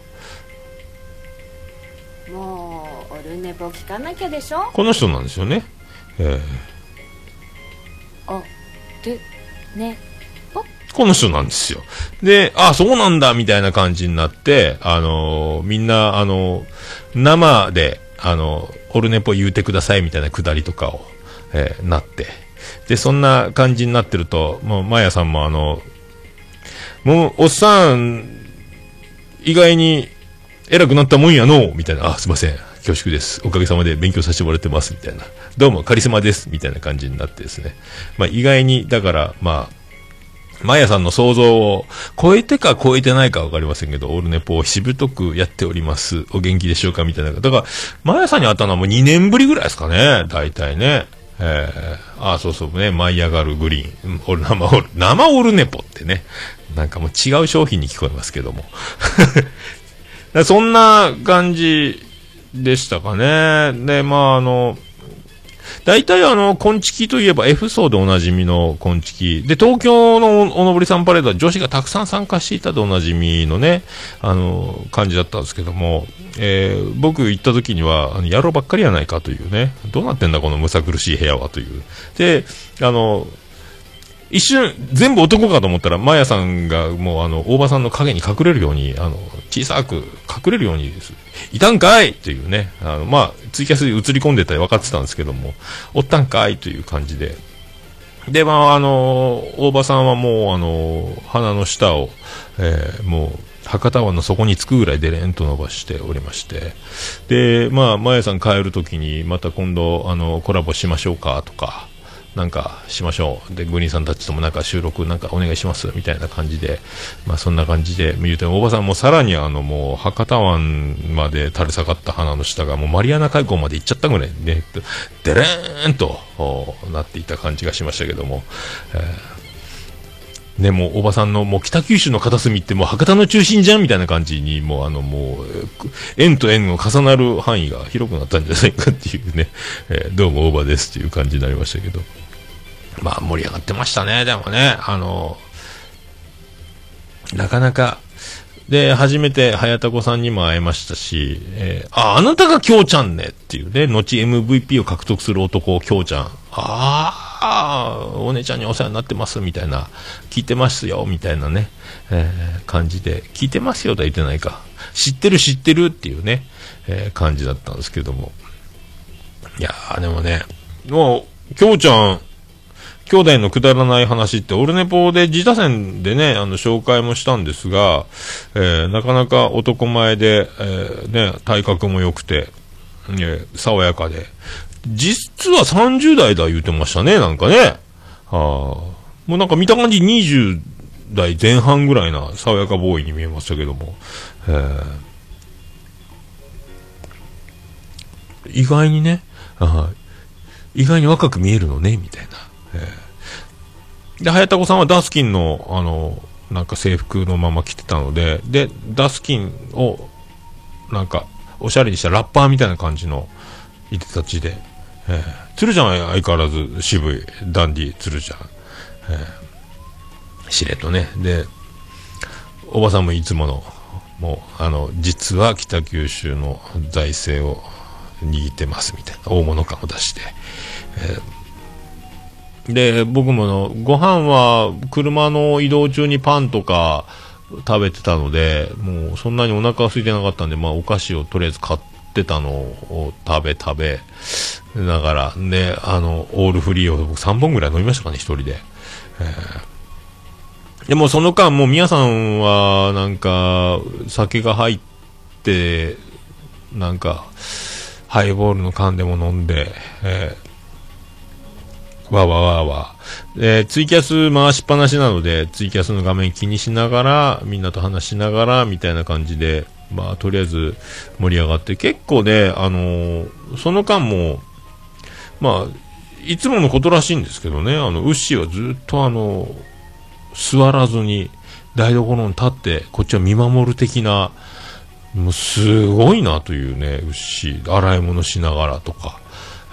プを聞かなきゃでしょこの人なんですよね。えあでねこの人なんですよ。で、あ、そうなんだ、みたいな感じになって、あのーみんな、あのー生で、あのーオルネポ言うてください、みたいなくだりとかを、えーなって。で、そんな感じになってると、もう、マヤさんもあの、もう、おっさん、意外に偉くなったもんやのみたいな。あ、すいません。恐縮です。おかげさまで勉強させてもらってます。みたいな。どうも、カリスマです。みたいな感じになってですね。まあ、意外に、だから、まあ、マヤさんの想像を超えてか超えてないかわかりませんけど、オールネポをしぶとくやっております。お元気でしょうかみたいな。だから、マヤさんに会ったのはもう2年ぶりぐらいですかね。大体ね。えー、ああ、そうそうね。舞い上がるグリーン。うんオル生オル、生オルネポってね。なんかもう違う商品に聞こえますけども。そんな感じでしたかね。で、まあ、あの、大体あの、コンチキといえば F 層でおなじみのコンチキ。で、東京のおのぼりさんパレードは女子がたくさん参加していたでおなじみのね、あの、感じだったんですけども、えー僕行った時には、あの、野郎ばっかりやないかというね、どうなってんだこのむさ苦しい部屋はという。で、あの、一瞬、全部男かと思ったら、マヤさんがもうあの、大場さんの影に隠れるように、あの、小さく隠れるように。いたんかいっていうね、あの、まあ、ツイキャスで映り込んでたり分かってたんですけども、おったんかいという感じで。で、まあ、あの、大場さんはもう、あの、鼻の下を、えーもう、博多湾の底につくぐらいデレンと伸ばしておりまして。で、まあ、まやさん帰るときに、また今度、あの、コラボしましょうかとか、なんかしましょう。で、グリーンさんたちともなんか収録なんかお願いしますみたいな感じで、まあそんな感じで、言うても、大場さんもさらにあのもう博多湾まで垂れ下がった花の下がもうマリアナ海溝まで行っちゃったぐらいね、デレーンとなっていた感じがしましたけども、えーね、もう、おばさんの、もう、北九州の片隅って、もう、博多の中心じゃんみたいな感じに、もう、あの、もう、円と円の重なる範囲が広くなったんじゃないかっていうね、えーどうも、大場ですっていう感じになりましたけど。まあ、盛り上がってましたね、でもね、あの、なかなか、で、初めて、早田子さんにも会えましたし、えーあ、あなたが京ちゃんねっていうね、後 MVP を獲得する男、京ちゃん。ああ、お姉ちゃんにお世話になってます、みたいな、聞いてますよ、みたいなね、えー感じで、聞いてますよとは言ってないか。知ってる知ってるっていうね、えー感じだったんですけども。いやー、でもね、もう、京ちゃん、兄弟のくだらない話って、オルネポで自他戦でね、あの、紹介もしたんですが、えーなかなか男前で、えーね、体格も良くて、ね、爽やかで、実は30代だ言うてましたね、なんかね。あ、もうなんか見た感じ20代前半ぐらいな爽やかボーイに見えましたけども、えー意外にね、意外に若く見えるのね、みたいな。で、早田子さんはダスキンの、あの、なんか制服のまま着てたので、で、ダスキンを、なんか、おしゃれにしたラッパーみたいな感じの、いでたちで、えー、鶴ちゃんは相変わらず渋い、ダンディ鶴ちゃん、えー、しれとね。で、おばさんもいつもの、もう、あの、実は北九州の財政を握ってますみたいな、大物感を出して、えで、僕もの、ご飯は車の移動中にパンとか食べてたので、もうそんなにお腹は空いてなかったんで、まあお菓子をとりあえず買ってたのを食べ食べながら、で、あの、オールフリーを僕3本ぐらい飲みましたかね、一人で。えーでもその間、もう皆さんは、なんか、酒が入って、なんか、ハイボールの缶でも飲んで、えーわわわわ。えーツイキャス回しっぱなしなので、ツイキャスの画面気にしながら、みんなと話しながら、みたいな感じで、まあ、とりあえず盛り上がって、結構ね、あのーその間も、まあ、いつものことらしいんですけどね、あの、ウッシーはずっとあの、座らずに台所に立って、こっちは見守る的な、もうすごいなというね、牛、洗い物しながらとか、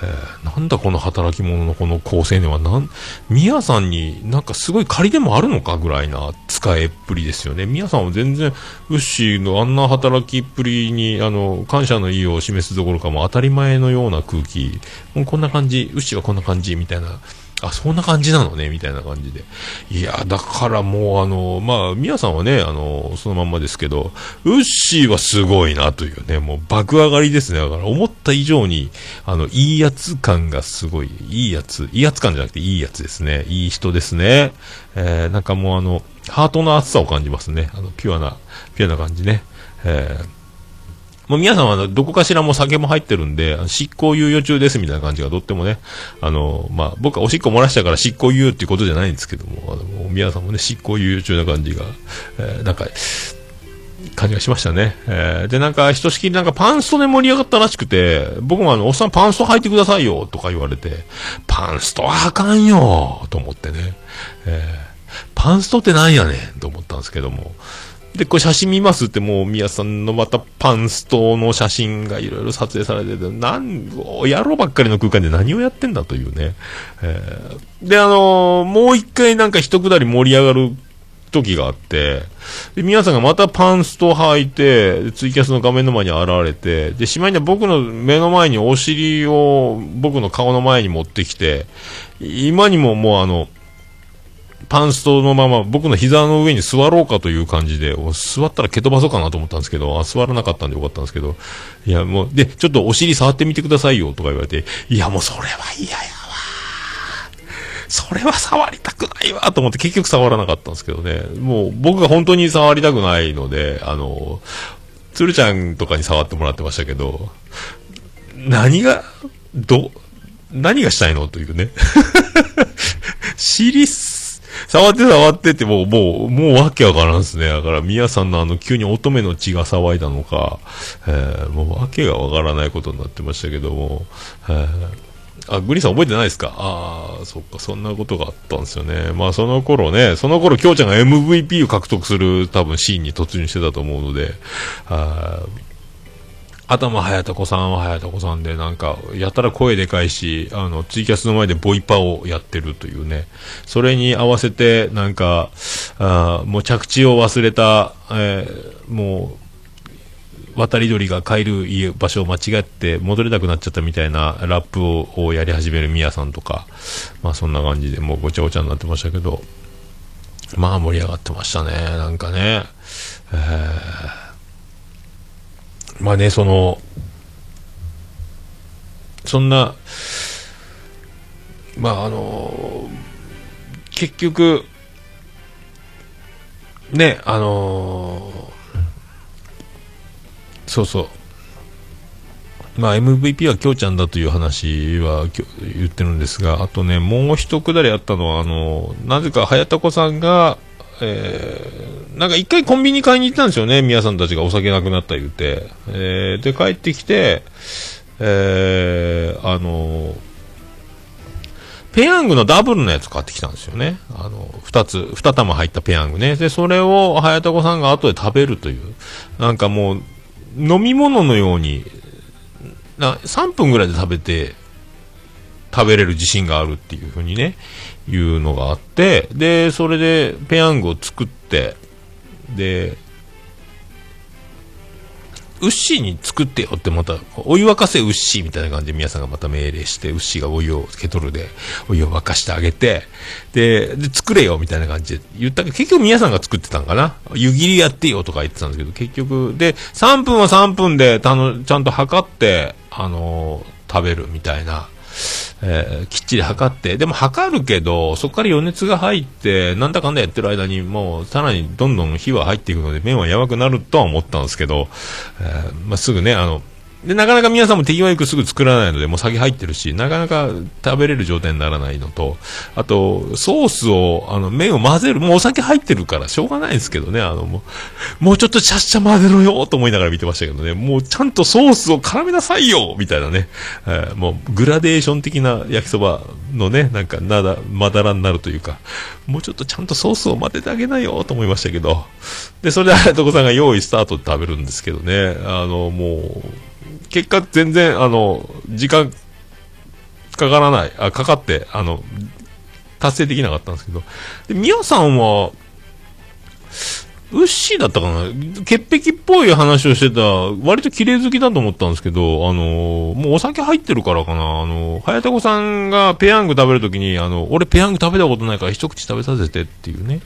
えーなんだこの働き者のこの高青年は、なん、宮さんになんかすごい借りでもあるのかぐらいな使えっぷりですよね。宮さんは全然、ウッシーのあんな働きっぷりに、あの、感謝の意を示すどころかも当たり前のような空気、もうこんな感じ、ウッシーはこんな感じ、みたいな。あ、そんな感じなのね、みたいな感じで。いや、だからもうあの、まあ、宮さんはね、あの、そのまんまですけど、ウッシーはすごいなというね、もう爆上がりですね。だから思った以上に、あの、いいやつ感がすごい、いいやつ、いいやつ感じゃなくていいやつですね。いい人ですね。えー、なんかもうあの、ハートの熱さを感じますね。あの、ピュアな、ピュアな感じね。えー、もう皆さんはどこかしらも酒も入ってるんで、執行猶予中ですみたいな感じがとってもね、あの、まあ、僕はおしっこ漏らしたから執行猶予っていうことじゃないんですけども、あの、皆さんもね、執行猶予中な感じが、えーなんか、感じがしましたね。えーで、なんか、ひとしきりなんかパンストで盛り上がったらしくて、僕もあの、おっさんパンスト履いてくださいよ、とか言われて、パンストは履かんよ、と思ってね。えーパンストってなんやねん、と思ったんですけども。で、これ写真見ますってもう、宮さんのまたパンストの写真がいろいろ撮影されてて、なん、野郎ばっかりの空間で何をやってんだというね。えーで、あのーもう一回なんか一くだり盛り上がる時があって、で、皆さんがまたパンスト履いて、ツイキャスの画面の前に現れて、で、しまいには僕の目の前にお尻を僕の顔の前に持ってきて、今にももうあの、パンストのまま僕の膝の上に座ろうかという感じで、座ったら蹴飛ばそうかなと思ったんですけど、あ座らなかったんでよかったんですけど、いやもう、で、ちょっとお尻触ってみてくださいよとか言われて、いやもうそれは嫌やわ。それは触りたくないわと思って結局触らなかったんですけどね。もう僕が本当に触りたくないので、あの、鶴ちゃんとかに触ってもらってましたけど、何が、ど、何がしたいのというね。尻、触って触ってってもう、もう、もうわけわからんですね。だから、宮さんのあの、急に乙女の血が騒いだのか、えーもうわけがわからないことになってましたけども、えーあ、グリーンさん覚えてないですか？ああ、そっか、そんなことがあったんですよね。まあ、その頃ね、その頃、京ちゃんが MVP を獲得する多分シーンに突入してたと思うので、あー頭は早田子さんは早田子さんで、なんか、やたら声でかいし、あの、ツイキャスの前でボイパをやってるというね。それに合わせて、なんか、あもう着地を忘れた、えーもう、渡り鳥が帰る場所を間違って戻れなくなっちゃったみたいなラップををやり始めるミヤさんとか、まあそんな感じでもうごちゃごちゃになってましたけど、まあ盛り上がってましたね、なんかね。えーまあね、その、そんな、まああの、結局、ね、あのそうそう。まあ MVP は京ちゃんだという話は言ってるんですが、あとね、もう一くだりあったのは、あの、なぜか早田子さんが、えー、なんか一回コンビニ買いに行ったんですよね、宮さんたちがお酒なくなった言うて。えー、で、帰ってきて、えー、あの、ペヤングのダブルのやつ買ってきたんですよね。あの、二つ、二玉入ったペヤングね。で、それを早田子さんが後で食べるという。なんかもう、飲み物のように、な3分ぐらいで食べて、食べれる自信があるっていうふうにね、いうのがあって、で、それでペヤングを作って、で、ウッシーに作ってよってまた、お湯沸かせウッシーみたいな感じで皆さんがまた命令して、ウッシーがお湯をケトルでお湯を沸かしてあげて、で、で作れよみたいな感じで言ったけど、結局皆さんが作ってたんかな？湯切りやってよとか言ってたんですけど、結局、で、3分は3分で、たの、ちゃんと測って、あのー食べるみたいな。えーきっちり測って、でも測るけど、そこから余熱が入って、なんだかんだやってる間に、もうさらにどんどん火は入っていくので、麺はやばくなるとは思ったんですけど、えーまあ、すぐね、あの、で、なかなか皆さんも手際よくすぐ作らないので、もう先入ってるし、なかなか食べれる状態にならないのと、あと、ソースを、あの、麺を混ぜる、もうお酒入ってるからしょうがないですけどね、あの、もう、もうちょっとちゃっちゃ混ぜろよと思いながら見てましたけどね、もうちゃんとソースを絡めなさいよみたいなね、えーもうグラデーション的な焼きそばのね、なんか、なだ、まだらになるというか、もうちょっとちゃんとソースを混ぜてあげなよと思いましたけど、で、それで、あやとこさんが用意スタートで食べるんですけどね、あの、もう、結果全然、あの、時間、かからない、あ、かかって、あの、達成できなかったんですけど。で、ミヤさんは、ウッシーだったかな？潔癖っぽい話をしてた、割と綺麗好きだと思ったんですけど、あのもうお酒入ってるからかな、あの早田子さんがペヤング食べるときに、あの、俺ペヤング食べたことないから一口食べさせてっていうね。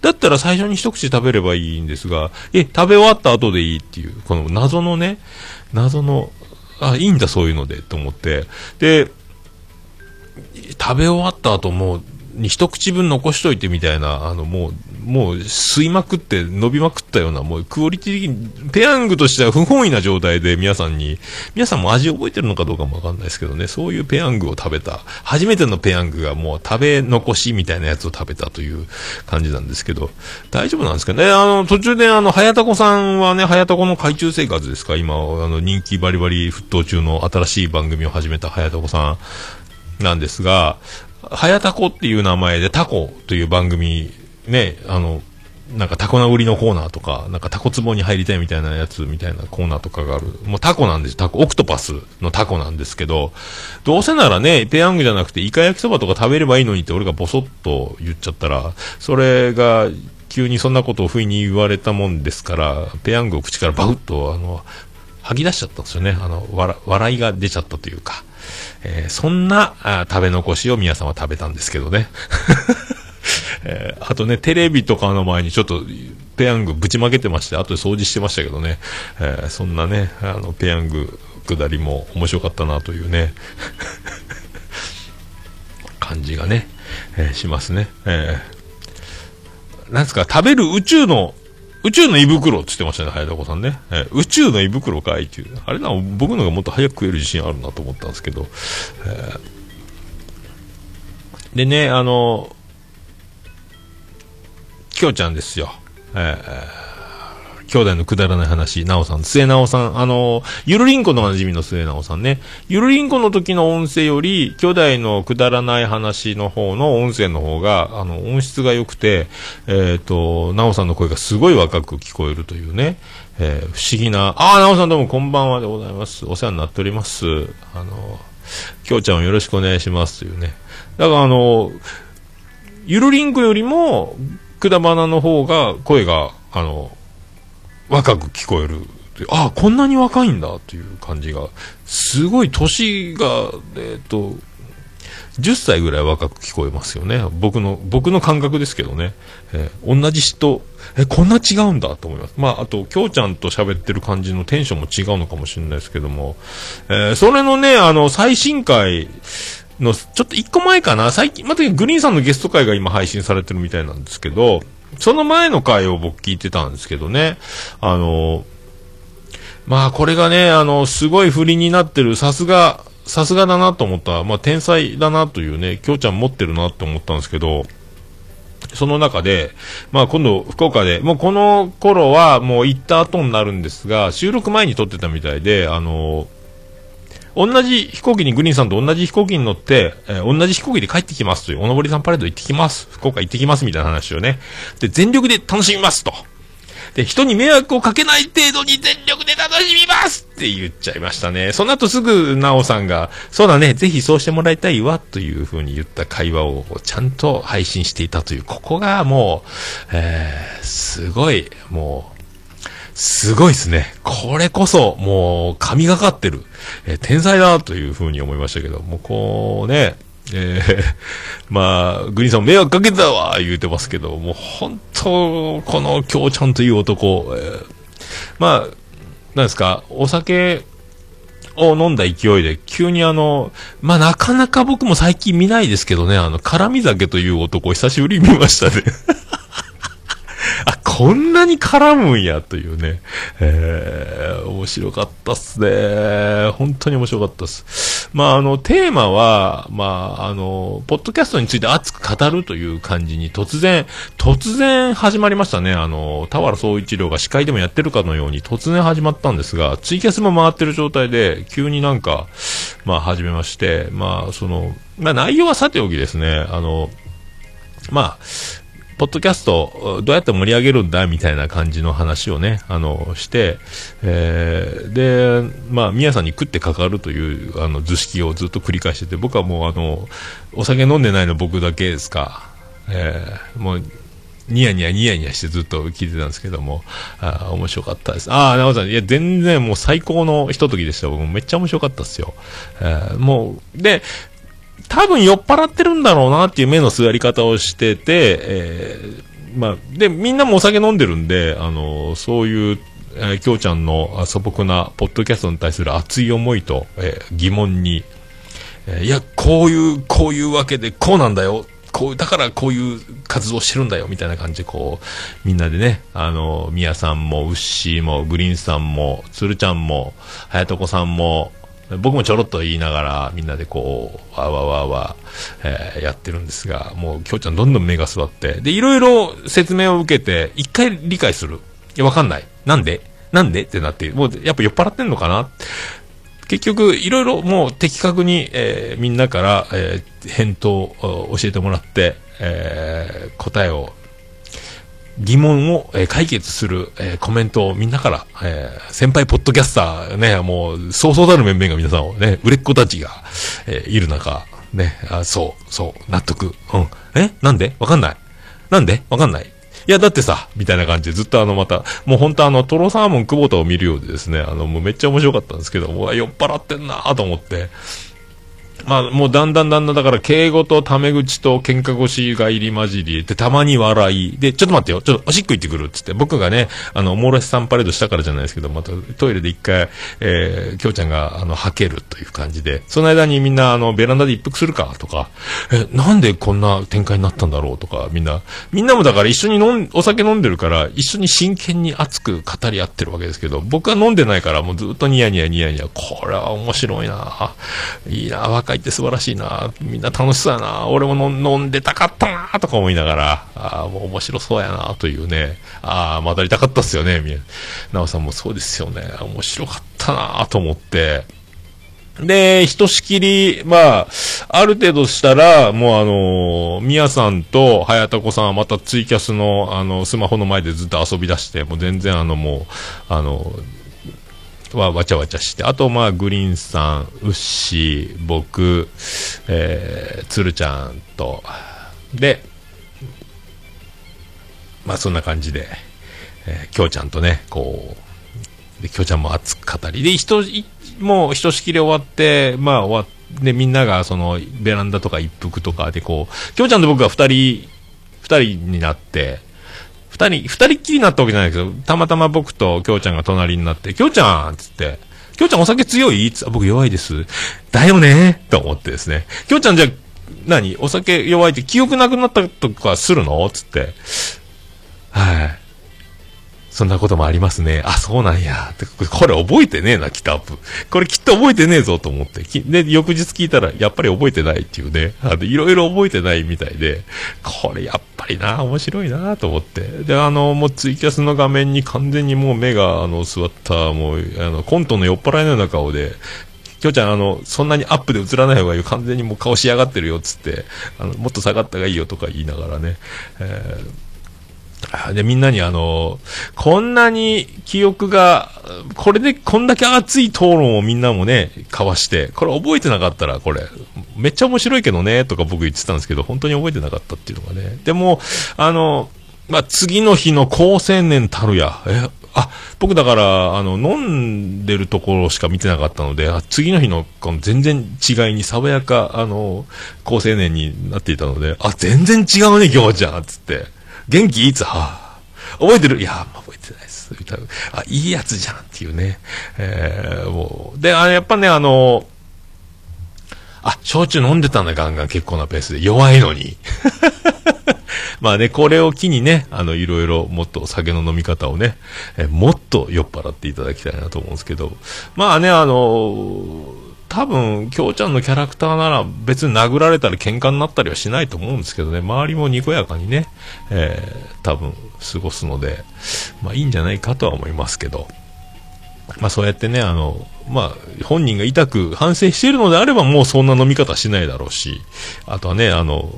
だったら最初に一口食べればいいんですが、え、食べ終わった後でいいっていう、この謎のね、謎の、あ、いいんだそういうので、と思って。で、食べ終わった後も、に一口分残しといてみたいな、あの、もう、もう、吸いまくって、伸びまくったような、もう、クオリティ的に、ペヤングとしては不本意な状態で皆さんに、皆さんも味覚えてるのかどうかもわかんないですけどね、そういうペヤングを食べた、初めてのペヤングがもう食べ残しみたいなやつを食べたという感じなんですけど、大丈夫なんですかね？あの、途中であの、早田子さんはね、早田子の海中生活ですか？今、あの、人気バリバリ沸騰中の新しい番組を始めた早田子さんなんですが、はやたこっていう名前でタコという番組、ね、あの、なんかタコな売りのコーナーとか、なんかタコ壺に入りたいみたいなやつみたいなコーナーとかがある。もうタコなんですタコ、オクトパスのタコなんですけど、どうせならね、ペヤングじゃなくてイカ焼きそばとか食べればいいのにって俺がボソッと言っちゃったら、それが急にそんなことを不意に言われたもんですから、ペヤングを口からバウッと、あの、吐き出しちゃったんですよね。あの、笑笑いが出ちゃったというか。えーそんなあ食べ残しを皆さんは食べたんですけどね。えーあとね、テレビとかの前にちょっとペヤングぶちまけてまして、後で掃除してましたけどね、えーそんなね、あの、ペヤング下りも面白かったなというね、感じがね、えーしますね。えーなんですか、食べる宇宙の、宇宙の胃袋って言ってましたね、早田子さんね。え宇宙の胃袋かいっていう。あれな、僕のがもっと早く食える自信あるなと思ったんですけど。えーでね、あの、きょうちゃんですよ。えー兄弟のくだらない話、なおさん、末直さん、あの、ゆるりんこのおなじみの末直さんね。ゆるりんこの時の音声より、兄弟のくだらない話の方の音声の方が、あの、音質が良くて、えっ、と、なおさんの声がすごい若く聞こえるというね、えー不思議な、ああ、なおさんどうもこんばんはでございます。お世話になっております。あの、きょうちゃんをよろしくお願いしますというね。だからあの、ゆるりんこよりも、くだばなの方が、声が、あの、若く聞こえる。ああ、こんなに若いんだという感じが、すごい年が、えっ、と、10歳ぐらい若く聞こえますよね。僕の、僕の感覚ですけどね。えー同じ人、え、こんな違うんだと思います。まあ、あと、きょうちゃんと喋ってる感じのテンションも違うのかもしれないですけども、えーそれのね、あの、最新回の、ちょっと一個前かな、最近、またグリーンさんのゲスト回が今配信されてるみたいなんですけど、その前の回を僕聞いてたんですけどね、あの、まあこれがね、あの、すごい振りになってる、さすが、さすがだなと思った、まあ天才だなというね、きょうちゃん持ってるなって思ったんですけど、その中で、まあ今度福岡で、もうこの頃はもう行った後になるんですが、収録前に撮ってたみたいで、あの、同じ飛行機にグリーンさんと同じ飛行機に乗って、えー同じ飛行機で帰ってきますという、おのぼりさんパレード行ってきます、福岡行ってきますみたいな話をね、で、全力で楽しみますと。で、人に迷惑をかけない程度に全力で楽しみますって言っちゃいましたね。その後すぐ、なおさんが、そうだね、ぜひそうしてもらいたいわ、というふうに言った会話をちゃんと配信していたという、ここがもう、えー、すごい、もう、すごいですね。これこそ、もう、神がかってる。えー天才だというふうに思いましたけど、もうこうね、えー まあ、グリーンさん迷惑かけたわ、言うてますけど、もう本当、この京ちゃんという男、えーまあ、なんですか、お酒を飲んだ勢いで、急にあの、まあなかなか僕も最近見ないですけどね、あの、辛味酒という男久しぶりに見ましたね。あ、こんなに絡むんや、というね。えー、面白かったっすね。本当に面白かったっす。まあ、あの、テーマは、まあ、あの、ポッドキャストについて熱く語るという感じに突然、突然始まりましたね。あの、田原総一郎が司会でもやってるかのように突然始まったんですが、ツイキャスも回ってる状態で、急になんか、まあ、始めまして、まあ、その、まあ、内容はさておきですね、あの、まあ、ポッドキャスト、どうやって盛り上げるんだみたいな感じの話をね、あの、して、えーで、まあ、宮さんに食ってかかるという、あの、図式をずっと繰り返してて、僕はもう、あの、お酒飲んでないの僕だけですか、えーもう、ニヤニヤニヤニヤしてずっと聞いてたんですけども、あ面白かったです。ああ、なおさん、いや、全然もう最高のひとときでした。僕めっちゃ面白かったですよ。えーもう、で、多分酔っ払ってるんだろうなっていう目の座り方をしてて、えーまあ、で、みんなもお酒飲んでるんで、あのそういう、えー、きょうちゃんの素朴なポッドキャストに対する熱い思いと、えー疑問に、えーいや、こういう、こういうわけで、こうなんだよ。こう、だからこういう活動してるんだよ、みたいな感じで、こう、みんなでね、あの、みやさんも、ウッシーも、グリーンさんも、つるちゃんも、はやとこさんも、僕もちょろっと言いながら、みんなでこう、わーわーわーわ、えーやってるんですが、もう、きょうちゃんどんどん目が座って、で、いろいろ説明を受けて、一回理解する。いや、わかんない。なんで？なんで？ってなって、もう、やっぱ酔っ払ってんのかな？結局、いろいろもう的確に、えーみんなから、えー返答を教えてもらって、えー答えを、疑問を、え解決する、えコメントをみんなから、え先輩ポッドキャスターね、もう、そうそうたる面々が皆さんをね、売れっ子たちが、えいる中、ね、あ、そう、そう、納得。うん。え？なんで？わかんない。なんで？わかんない。いや、だってさ、みたいな感じでずっとあの、また、もう本当あの、トロサーモン久保田を見るようでですね、あの、もうめっちゃ面白かったんですけど、もう酔っ払ってんなと思って、まあ、もうだんだんだんだん、だから、敬語とタメ口と喧嘩腰が入り混じり、で、たまに笑い、で、ちょっと待ってよ、ちょっとおしっこ行ってくるっつって、僕がね、あの、おもろしさんパレードしたからじゃないですけど、またトイレで一回、えー、きょうちゃんが、あの、吐けるという感じで、その間にみんな、あの、ベランダで一服するかとか、え、なんでこんな展開になったんだろうとか、みんな、みんなもだから一緒に飲ん、お酒飲んでるから、一緒に真剣に熱く語り合ってるわけですけど、僕は飲んでないから、もうずっとニヤニヤニヤニヤ、これは面白いな。いいな。若いって素晴らしいなみんな楽しそうやな俺も飲んでたかったなとか思いながら、ああ、もう面白そうやなというね、ああ、またりたかったっすよね、みな。おさんもそうですよね、面白かったなと思って、で、ひとしきり、まあ、ある程度したら、もうあのみやさんと、はやたこさんはまたツイキャスの、あの、スマホの前でずっと遊び出して、もう全然あの、もう、あの、わ、わちゃわちゃして、あと、まあ、グリーンさん、ウッシー、僕、えー、つるちゃんと、で、まあ、そんな感じで、えー、きょうちゃんとね、こう、で、きょうちゃんも熱く語り、で、ひと、もうひとしきり終わって、まあ終わって、みんながそのベランダとか一服とかでこう、きょうちゃんと僕が二人、二人になって、二人、二人っきりになったわけじゃないけど、たまたま僕ときょうちゃんが隣になって、きょうちゃんつって、きょうちゃんお酒強い？つって僕弱いです。だよね？と思ってですね。きょうちゃんじゃあ、何？お酒弱いって記憶なくなったとかするの？つって。はい。そんなこともありますね。あ、そうなんや。これ覚えてねえな、キタップ。これきっと覚えてねえぞと思って。で、翌日聞いたら、やっぱり覚えてないっていうね。あの、いろいろ覚えてないみたいで、これやっぱりな、面白いなと思って。で、あの、もうツイキャスの画面に完全にもう目が、あの、座った、もう、あの、コントの酔っ払いのような顔で、きょうちゃん、あの、そんなにアップで映らない方がいいよ。完全にもう顔しやがってるよ、つって。あの、もっと下がった方がいいよとか言いながらね。えーで、みんなにあの、こんなに記憶が、これでこんだけ熱い討論をみんなもね、交わして、これ覚えてなかったら、これ、めっちゃ面白いけどね、とか僕言ってたんですけど、本当に覚えてなかったっていうのがね。でも、あの、まあ、次の日の高青年たるや、え、あ、僕だから、あの、飲んでるところしか見てなかったので、あ次の日の、この全然違いに爽やか、あの、高青年になっていたので、あ、全然違うね、今日じゃん、つって。元気いつはぁ、覚えてる？いや、覚えてないです。みたいな。あ、いいやつじゃんっていうね。えー、もう。で、あれやっぱね、あの、あ、焼酎飲んでたんだ、ガンガン結構なペースで。弱いのに。まあね、これを機にね、あの、いろいろもっと酒の飲み方をね、えもっと酔っ払っていただきたいなと思うんですけど、まあね、あの多分、きょうちゃんのキャラクターなら別に殴られたり喧嘩になったりはしないと思うんですけどね、周りもにこやかにね、えー、多分過ごすので、まあいいんじゃないかとは思いますけど、まあそうやってね、あの、まあ本人が痛く反省しているのであればもうそんな飲み方しないだろうし、あとはね、あの、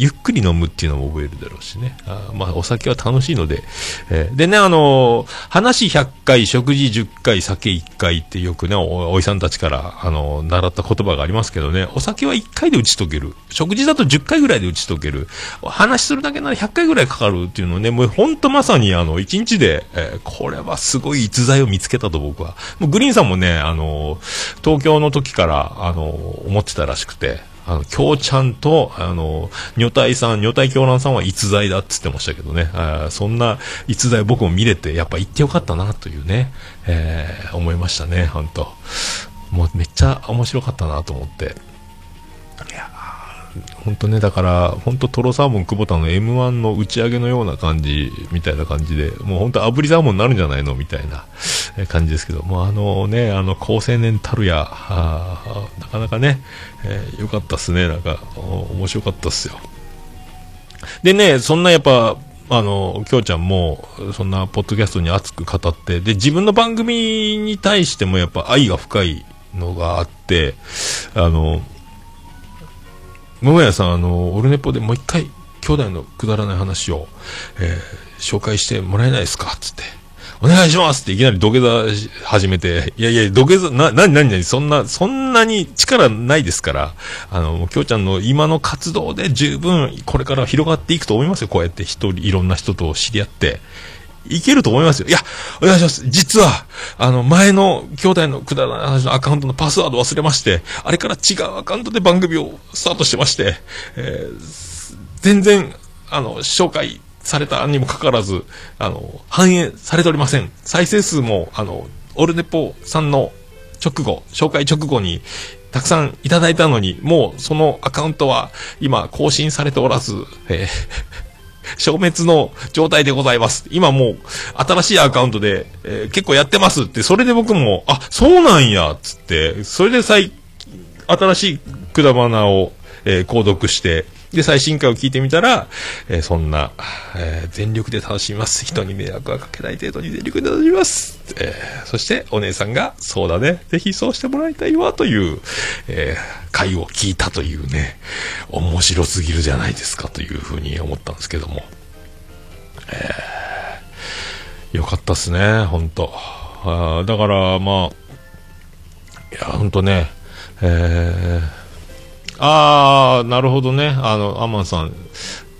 ゆっくり飲むっていうのも覚えるだろうしね。あまあ、お酒は楽しいので。えーでね、あのー話100回、食事10回、酒1回ってよくね、おおいさんたちから、あのー習った言葉がありますけどね、お酒は1回で打ち解ける。食事だと10回ぐらいで打ち解ける。話するだけなら100回ぐらいかかるっていうのね、もうほんとまさにあの、1日で、えーこれはすごい逸材を見つけたと僕は。もうグリーンさんもね、あのー東京の時から、あのー思ってたらしくて、あの、京ちゃんと、あの、女体さん、女体狂乱さんは逸材だっつってましたけどね、あそんな逸材僕も見れて、やっぱ行ってよかったなというね、えー思いましたね、本当。もうめっちゃ面白かったなと思って。いや本当ね、だから、本当トロサーモン久保田の M1 の打ち上げのような感じ、みたいな感じで、もう本当炙りサーモンになるんじゃないの？みたいな感じですけど、もうあのね、あの、高青年たるや、なかなかね、えーよかったっすね、なんか、面白かったっすよ。でね、そんなやっぱ、あの、きょうちゃんも、そんなポッドキャストに熱く語って、で、自分の番組に対してもやっぱ愛が深いのがあって、あの、桃屋さん、あの、オルネポでもう一回、兄弟のくだらない話を、えー紹介してもらえないですか？つって。お願いしますっていきなり土下座始めて、いやいや、土下座、な、なになになに、そんな、そんなに力ないですから、あの、きょうちゃんの今の活動で十分、これから広がっていくと思いますよ。こうやって一人、いろんな人と知り合って。いけると思いますよ。いや、お願いします。実は、あの、前の兄弟のくだらない話のアカウントのパスワード忘れまして、あれから違うアカウントで番組をスタートしてまして、えー全然、あの、紹介されたにもかかわらず、あの、反映されておりません。再生数も、あの、オルネポさんの直後、紹介直後に、たくさんいただいたのに、もうそのアカウントは今更新されておらず、えー 消滅の状態でございます。今もう、新しいアカウントで、えー結構やってますって、それで僕も、あ、そうなんや、つって、それで最、新しいくだばなを、えー購読して、で、最新回を聞いてみたら、えーそんな、えー全力で楽しみます。人に迷惑はかけない程度に全力で楽しみます。えーそして、お姉さんが、そうだね、ぜひそうしてもらいたいわ、という、え回を聞いたというね、面白すぎるじゃないですか、というふうに思ったんですけども。えよかったっすね、ほんと。あだから、まあ、いや、ほんとね、えー、あー、なるほどね、あの、アマンさん、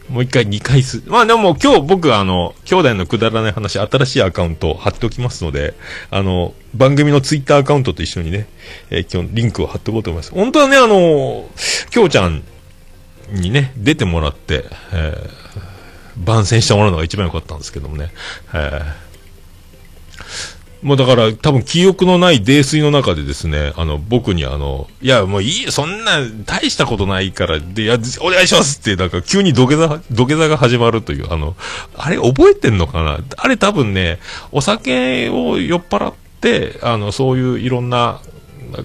もう一回2回す、まあでも今日僕あの、兄弟のくだらない話、新しいアカウント貼っておきますので、あの、番組のツイッターアカウントと一緒にね、えー今日リンクを貼っておこうと思います。本当はね、あの、きょうちゃんにね、出てもらって、えー番宣してもらうのが一番良かったんですけどもね。えーもうだから、多分記憶のない泥酔の中でですね、あの、僕にあの、いや、もういい、そんな、大したことないから、で、いや、お願いしますって、なんか急に土下座、土下座が始まるという、あの、あれ覚えてんのかな？あれ多分ね、お酒を酔っ払って、あの、そういういろんな、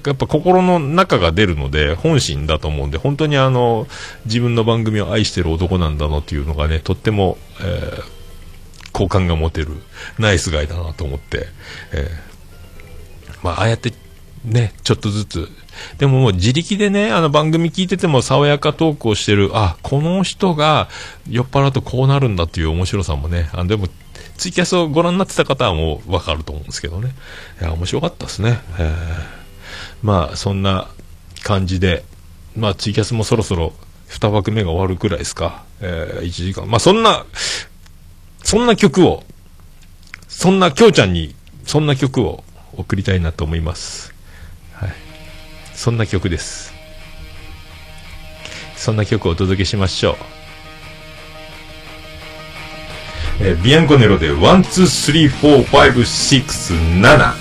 やっぱ心の中が出るので、本心だと思うんで、本当にあの、自分の番組を愛してる男なんだなっていうのがね、とっても、えー好感が持てる、ナイスガイだなと思って、えーまあ、ああやって、ね、ちょっとずつ、でももう自力でね、あの番組聞いてても爽やかトークをしてる、あ、この人が酔っ払うとこうなるんだっていう面白さもね、あでも、ツイキャスをご覧になってた方はもうわかると思うんですけどね。いや、面白かったですね。えーまあ、そんな感じで、まあ、ツイキャスもそろそろ2枠目が終わるくらいですか。えー1時間。まあ、そんな、そんな曲を、そんなきょうちゃんに、そんな曲を送りたいなと思います。はい。そんな曲です。そんな曲をお届けしましょう。えー、ビアンコネロで、ワン、ツー、スリー、フォー、ファイブ、シックス、ナナ。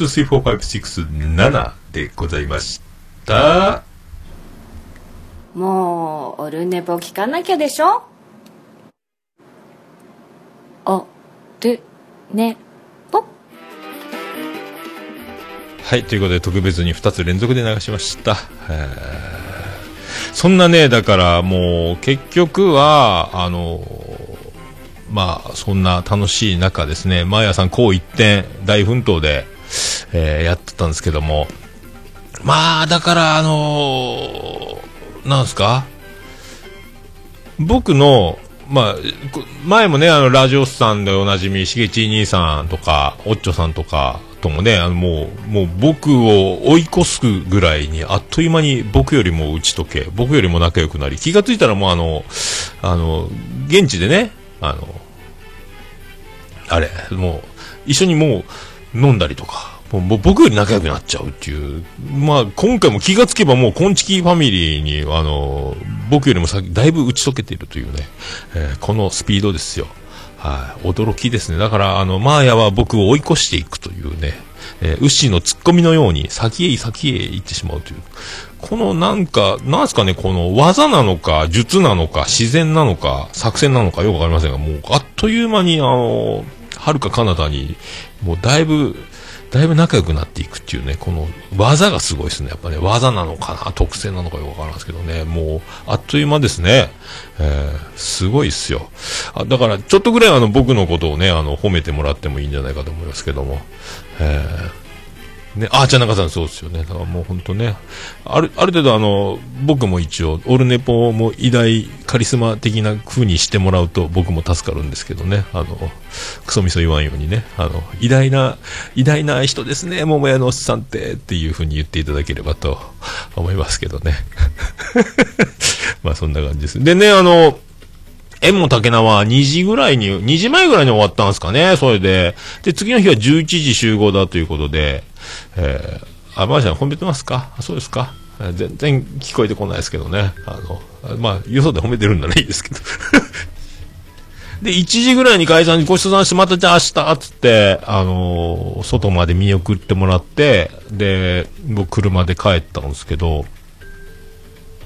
1,2,3,4,5,6,7でございました。もうオルネポ聞かなきゃでしょ？オルネポはいということで特別に2つ連続で流しました。そんなねだからもう結局はあのまあそんな楽しい中ですね、マーヤさん、こう一点、大奮闘で、えーやってたんですけども、まあ、だから、あのなんすか？僕の、まあ、前もね、あの、ラジオスさんでおなじみ、しげち兄さんとか、おっちょさんとかともね、あの、もう、もう僕を追い越すぐらいに、あっという間に僕よりも打ち解け、僕よりも仲良くなり、気がついたらもうあの、あの、現地でね、あの、あれ、もう、一緒にもう飲んだりとか、もう僕より仲良くなっちゃうっていう、まあ今回も気がつけばもう、コンチキファミリーに、あの、僕よりも先、だいぶ打ち解けているというね、えーこのスピードですよ。はい、驚きですね。だから、あの、マーヤは僕を追い越していくというね、えーウッシーの突っ込みのように、先へ先へ行ってしまうという。このなんか、なんすかね、この技なのか、術なのか、自然なのか、作戦なのかよくわかりませんが、もう、あっという間に、あの、はるか彼方に、もうだいぶ、だいぶ仲良くなっていくっていうね、この技がすごいですね。やっぱね、技なのかな、特性なのかよくわからんですけどね、もう、あっという間ですね。えーすごいっすよ。あだから、ちょっとぐらいあの、僕のことをね、あの、褒めてもらってもいいんじゃないかと思いますけども。えーね、あーちゃん中さんそうですよね。だからもう本当ね、ある、ある程度あの、僕も一応、オルネポも偉大カリスマ的な風にしてもらうと僕も助かるんですけどね。あの、クソみそ言わんようにね、あの、偉大な、偉大な人ですね、桃屋のおっさんって、っていう風に言っていただければと思いますけどね。まあそんな感じです。でね、あの、縁も竹縄は2時ぐらいに、2時前ぐらいに終わったんですかね、それで。で、次の日は11時集合だということで、えー、あ、マーシャン褒めてますか？そうですか全然聞こえてこないですけどね。あの、まあ、よそで褒めてるんならいいですけど。で、1時ぐらいに解散ごちそうさまして、またじゃあ明日、つって、あのー外まで見送ってもらって、で、僕車で帰ったんですけど、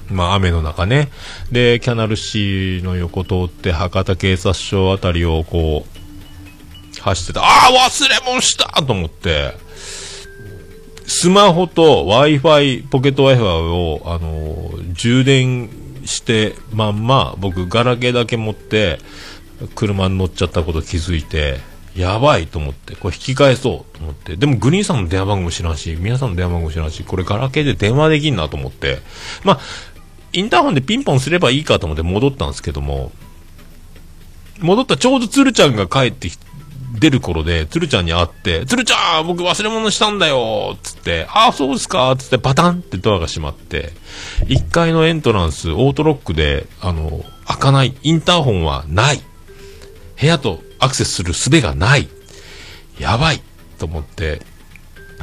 まあ雨の中ね。で、キャナルシーの横通って博多警察署あたりをこう、走ってた。ああ忘れ物したと思って、スマホと Wi-Fi、ポケット Wi-Fi を、あのー充電してまんま、僕ガラケーだけ持って、車に乗っちゃったこと気づいて、やばいと思って、これ引き返そうと思って、でもグリーンさんの電話番号知らんし、皆さんの電話番号知らんし、これガラケーで電話できんなと思って、まあ、インターホンでピンポンすればいいかと思って戻ったんですけども、戻ったちょうど鶴ちゃんが帰ってき出る頃で、鶴ちゃんに会って、鶴ちゃん僕忘れ物したんだよつって、ああ、そうですかつってバタンってドアが閉まって、1階のエントランス、オートロックで、あの、開かない。インターホンはない。部屋とアクセスする術がない。やばいと思って、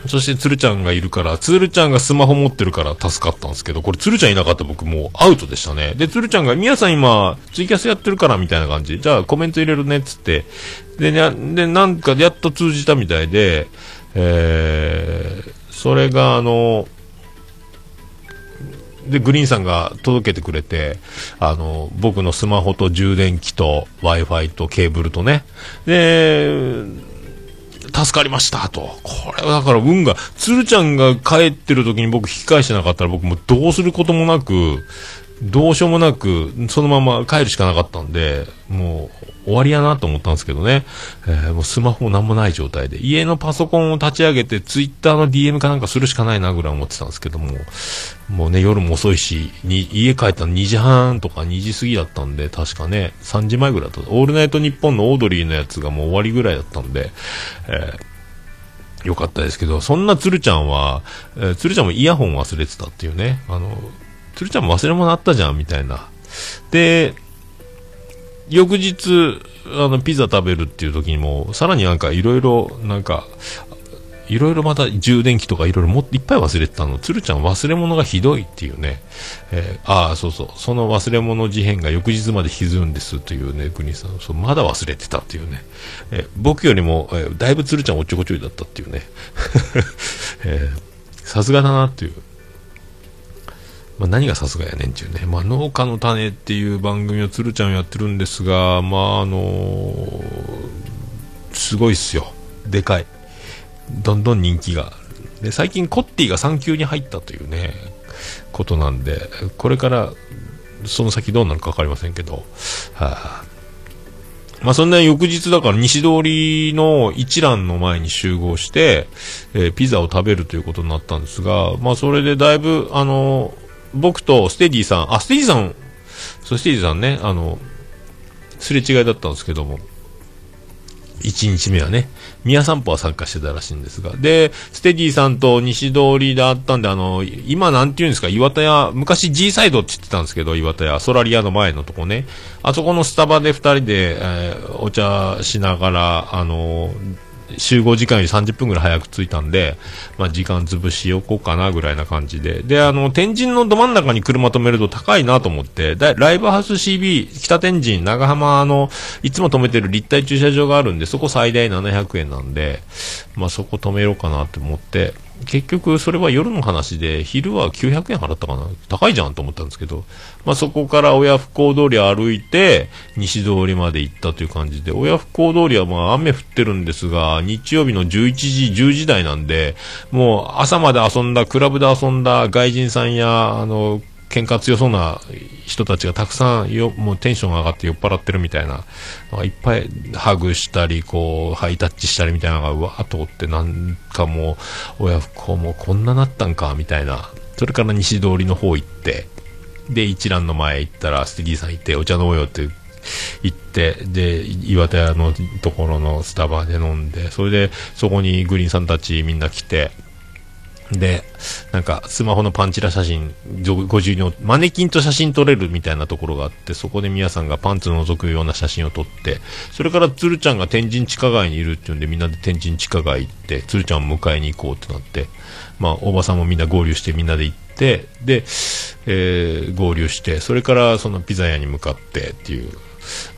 そして鶴ちゃんがいるから、鶴ちゃんがスマホ持ってるから助かったんですけど、これ鶴ちゃんいなかった僕もうアウトでしたね。で、鶴ちゃんが、皆さん今、ツイキャスやってるからみたいな感じ。じゃあコメント入れるねっつって。で、で、なんかやっと通じたみたいで、えー、それがあの、で、グリーンさんが届けてくれて、あの、僕のスマホと充電器と Wi-Fi とケーブルとね。で、助かりましたと。これはだから運が、鶴ちゃんが帰ってる時に僕引き返してなかったら僕もどうすることもなく、どうしようもなく、そのまま帰るしかなかったんで、もう終わりやなと思ったんですけどね、えー、もうスマホも何もない状態で、家のパソコンを立ち上げて、ツイッターの DM かなんかするしかないなぐらい思ってたんですけども、もうね、夜も遅いし、に家帰ったの2時半とか2時過ぎだったんで、確かね、3時前ぐらいだった。オールナイトニッポンのオードリーのやつがもう終わりぐらいだったんで、えー、よかったですけど、そんな鶴ちゃんは、えー、鶴ちゃんもイヤホン忘れてたっていうね、あの、鶴ちゃん忘れ物あったじゃん、みたいな。で、翌日、あの、ピザ食べるっていう時にも、さらになんかいろいろ、なんか、いろいろまた充電器とかいろいろもいっぱい忘れてたの。鶴ちゃん忘れ物がひどいっていうね。えー、ああ、そうそう。その忘れ物事変が翌日まで引きずるんですというね、国さん。そう、まだ忘れてたっていうね。えー、僕よりも、えー、だいぶ鶴ちゃんおっちょこちょいだったっていうね。さすがだなっていう。まあ、何がさすがやねんっていうね、まあ、農家の種っていう番組を鶴ちゃんやってるんですが、まああのー、すごいっすよ、でかい、どんどん人気が、で最近、コッティが産休に入ったというね、ことなんで、これからその先どうなるか分かりませんけど、はあ、まあそんな翌日だから西通りの一蘭の前に集合して、えー、ピザを食べるということになったんですが、まあそれでだいぶ、あの僕とステディさん、あ、ステディさん、そう、ステディさんね、あの、すれ違いだったんですけども、1日目はね、宮散歩は参加してたらしいんですが、で、ステディさんと西通りであったんで、あの、今なんて言うんですか、岩田屋、昔 G サイドって言ってたんですけど、岩田屋、ソラリアの前のとこね、あそこのスタバで2人で、えー、お茶しながら、あの集合時間より30分ぐらい早く着いたんで、まあ、時間潰しよこうかなぐらいな感じで。で、あの、天神のど真ん中に車止めると高いなと思って、だライブハウス CB、北天神、長浜の、いつも止めてる立体駐車場があるんで、そこ最大700円なんで、まあ、そこ止めようかなって思って、結局それは夜の話で、昼は900円払ったかな。高いじゃんと思ったんですけど、まあ、そこから親不孝通り歩いて、西通りまで行ったという感じで、親不孝通りはまあ雨降ってるんですが、日曜日の11時、10時台なんで、もう朝まで遊んだ、クラブで遊んだ外人さんや、あの、喧嘩強そうな人たちがたくさんよ、もうテンションが上がって酔っ払ってるみたいな、いっぱいハグしたり、こう、ハイタッチしたりみたいなのがうわーっとおって、なんかもう、親不孝もこんななったんか、みたいな。それから西通りの方行って、で、一蘭の前行ったら、ステディさん行って、お茶飲もうよって行って、で、岩田屋のところのスタバで飲んで、それで、そこにグリーンさんたちみんな来て、で、なんか、スマホのパンチラ写真、50の、マネキンと写真撮れるみたいなところがあって、そこで皆さんがパンツ覗くような写真を撮って、それから鶴ちゃんが天神地下街にいるっていうんで、みんなで天神地下街行って、鶴ちゃんを迎えに行こうってなって、まあ、おばさんもみんな合流してみんなで行って、で、えー、合流して、それからそのピザ屋に向かってっていう、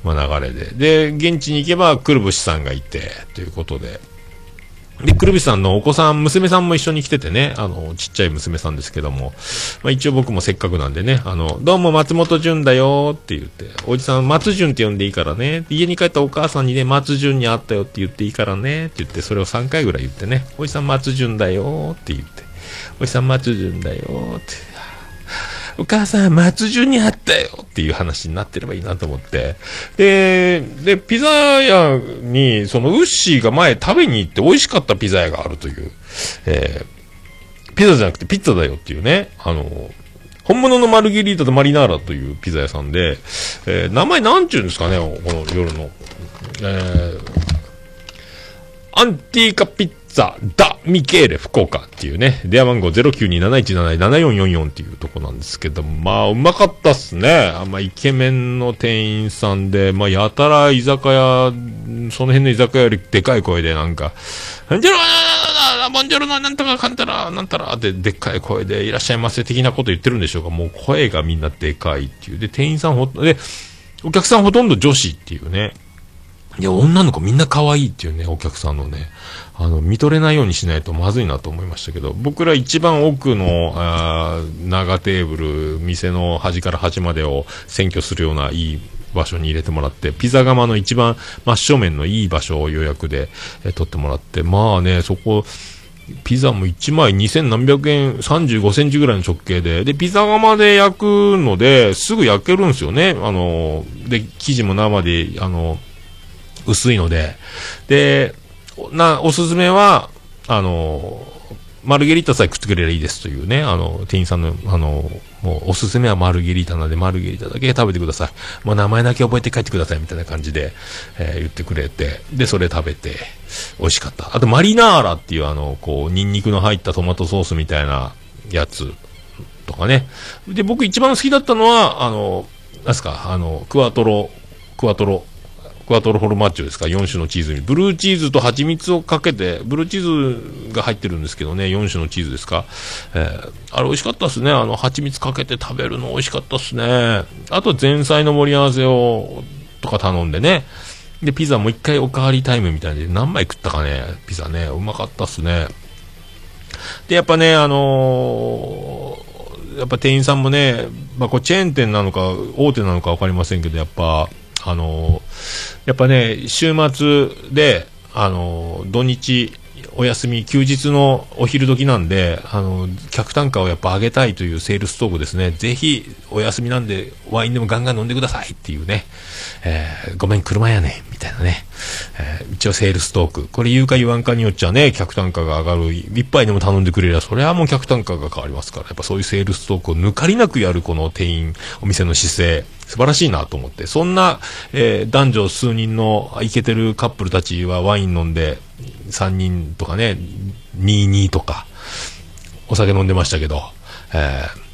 まあ、流れで。で、現地に行けば、くるぶしさんがいて、ということで、で、くるびさんのお子さん、娘さんも一緒に来ててね、あの、ちっちゃい娘さんですけども、まあ一応僕もせっかくなんでね、あの、どうも松本潤だよって言って、おじさん松潤って呼んでいいからね、家に帰ったお母さんにね、松潤に会ったよって言っていいからね、って言って、それを3回ぐらい言ってね、おじさん松潤だよって言って、おじさん松潤だよって、お母さん、松潤にあったよっていう話になってればいいなと思って。で、で、ピザ屋に、そのウッシーが前食べに行って美味しかったピザ屋があるという、えー、ピザじゃなくてピッツァだよっていうね、あの、本物のマルゲリータとマリナーラというピザ屋さんで、えー名前なんちゅうんですかね、この夜の。えーアンティーカピッツァ、ダ・ミケーレ、福岡っていうね、電話番号0927177444っていうとこなんですけど、まあ、うまかったっすね。あまあ、イケメンの店員さんで、まあ、やたら居酒屋、その辺の居酒屋よりでかい声でなんか、ボンジョロボンジョロのなんとかかんたら、なんたらってでっかい声でいらっしゃいませ的なこと言ってるんでしょうか。もう声がみんなでかいっていう。で、店員さんほ、で、お客さんほとんど女子っていうね。いや、女の子みんな可愛いっていうね、お客さんのね、あの、見とれないようにしないとまずいなと思いましたけど、僕ら一番奥の、あー長テーブル、店の端から端までを占拠するようないい場所に入れてもらって、ピザ窯の一番真正面のいい場所を予約で、え取ってもらって、まあね、そこ、ピザも1枚2000何百円、35センチぐらいの直径で、で、ピザ窯で焼くので、すぐ焼けるんですよね。あの、で、生地も生で、あの、薄いので。で、な、おすすめは、あの、マルゲリータさえ食ってくれればいいですというね、あの、店員さんの、あの、もうおすすめはマルゲリータなので、マルゲリータだけ食べてください。もう名前だけ覚えて帰ってくださいみたいな感じで、えー言ってくれて、で、それ食べて、美味しかった。あと、マリナーラっていうあの、こう、ニンニクの入ったトマトソースみたいなやつとかね。で、僕一番好きだったのは、あの、なんすか、あの、クワトロ、クワトロ、クワトロフォルマッチョですか、4種のチーズに。ブルーチーズと蜂蜜をかけて、ブルーチーズが入ってるんですけどね、4種のチーズですか？えーあれ美味しかったですね。あの、蜂蜜かけて食べるの美味しかったですね。あと、前菜の盛り合わせを、とか頼んでね。で、ピザもう一回おかわりタイムみたいで、何枚食ったかね、ピザね、うまかったっすね。で、やっぱね、あのーやっぱ店員さんもね、まあ、これチェーン店なのか、大手なのか分かりませんけど、やっぱ、あのやっぱね、週末で、あの土日、お休み、休日のお昼時なんで、あの客単価をやっぱ上げたいというセールストークですね。ぜひ、お休みなんで、ワインでもガンガン飲んでくださいっていうね。えーごめん、車やねん、みたいなね。えー一応セールストーク。これ言うか言わんかによっちゃね、客単価が上がる。一杯でも頼んでくれりゃ、それはもう客単価が変わりますから。やっぱそういうセールストークを抜かりなくやるこの店員、お店の姿勢、素晴らしいなと思って。そんな、えー男女数人のイケてるカップルたちはワイン飲んで、3人とかね、22とか、お酒飲んでましたけど、えー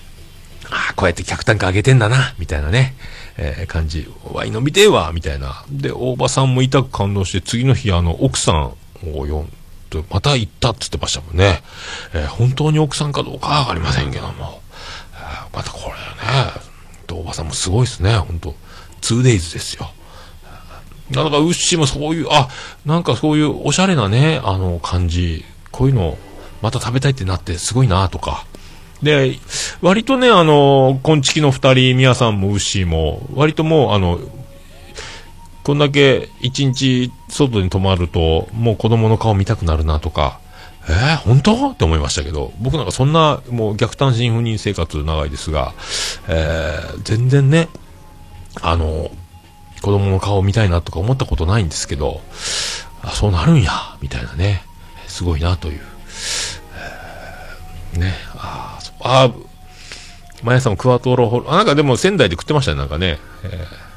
あ、こうやって客単価上げてんだな、みたいなね、えー感じ。ワイン飲みてえわ、みたいな。で、大場さんも痛く感動して、次の日、あの、奥さんを呼んで、また行ったって言ってましたもんね。えー本当に奥さんかどうかはわかりませんけども。えーまたこれね、大場さんもすごいですね、本当 2days ですよ。だから、ウッシーもそういう、あ、なんかそういうおしゃれなね、あの感じ、こういうの、また食べたいってなってすごいなとか。で、割とね、あの、こんちきの二人、みやさんもウッシーも、割ともう、あの、こんだけ一日外に泊まると、もう子供の顔見たくなるなとか、えー、本当？って思いましたけど、僕なんかそんな、もう逆単身赴任生活長いですが、えー、全然ね、あの、子供の顔を見たいなとか思ったことないんですけど、あ、そうなるんや、みたいなね、すごいなという。えーね、あーそうあー、マヤさんもクワトロホル、あ、なんかでも仙台で食ってましたね、なんかね。えー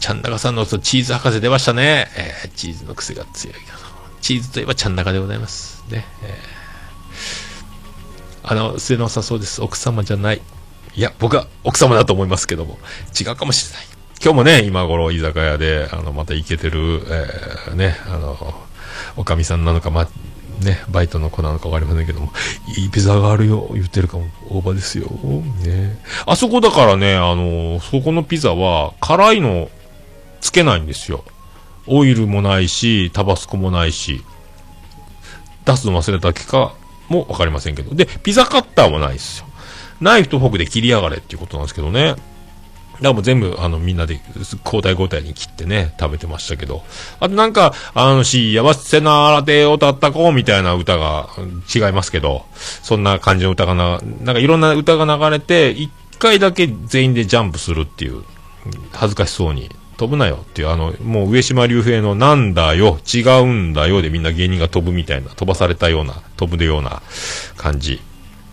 ちゃんなかさんのそうチーズ博士出ましたね。えーチーズの癖が強い。チーズといえばちゃんなかでございます。ね。えーあの、末のさそうです。奥様じゃない。いや、僕は奥様だと思いますけども、違うかもしれない。今日もね、今頃居酒屋で、あの、またイケてる、えーね、あの、おかみさんなのか、ま、ね、バイトの子なのかわかりませんけども、いいピザがあるよ、言ってるかも、大場ですよ。ね。あそこだからね、あの、そこのピザは、辛いの、つけないんですよ。オイルもないし、タバスコもないし、出すの忘れただけかもわかりませんけど。で、ピザカッターもないですよ。ナイフとフォークで切りやがれっていうことなんですけどね。だからもう全部、あの、みんなで交代交代に切ってね、食べてましたけど。あとなんか、あの、幸せなラテを歌った子みたいな歌が違いますけど、そんな感じの歌がな、なんかいろんな歌が流れて、一回だけ全員でジャンプするっていう、恥ずかしそうに。飛ぶなよっていう、あの、もう上島竜兵のなんだよ、違うんだよでみんな芸人が飛ぶみたいな、飛ばされたような、飛ぶでような感じ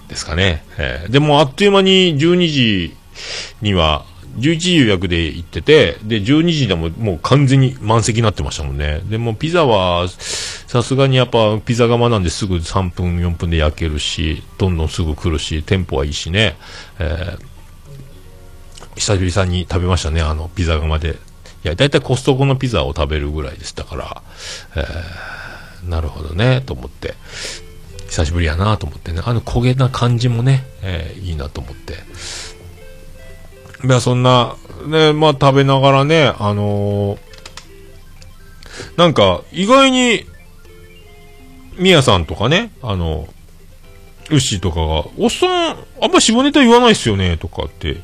ですかね。えー、でもあっという間に12時には、11時予約で行ってて、で、12時でももう完全に満席になってましたもんね。でもピザは、さすがにやっぱピザ窯なんですぐ3分、4分で焼けるし、どんどんすぐ来るし、テンポはいいしね。えー久々に食べましたね、あの、ピザ窯で。いや、だいたいコストコのピザを食べるぐらいでしたから、えー、なるほどね、と思って。久しぶりやなと思ってね。あの焦げな感じもね、えー、いいなと思って。いや、そんな、ね、まあ食べながらね、あのー、なんか、意外に、みやさんとかね、あの、ウッシーとかが、おっさん、あんま下ネタ言わないっすよね、とかって、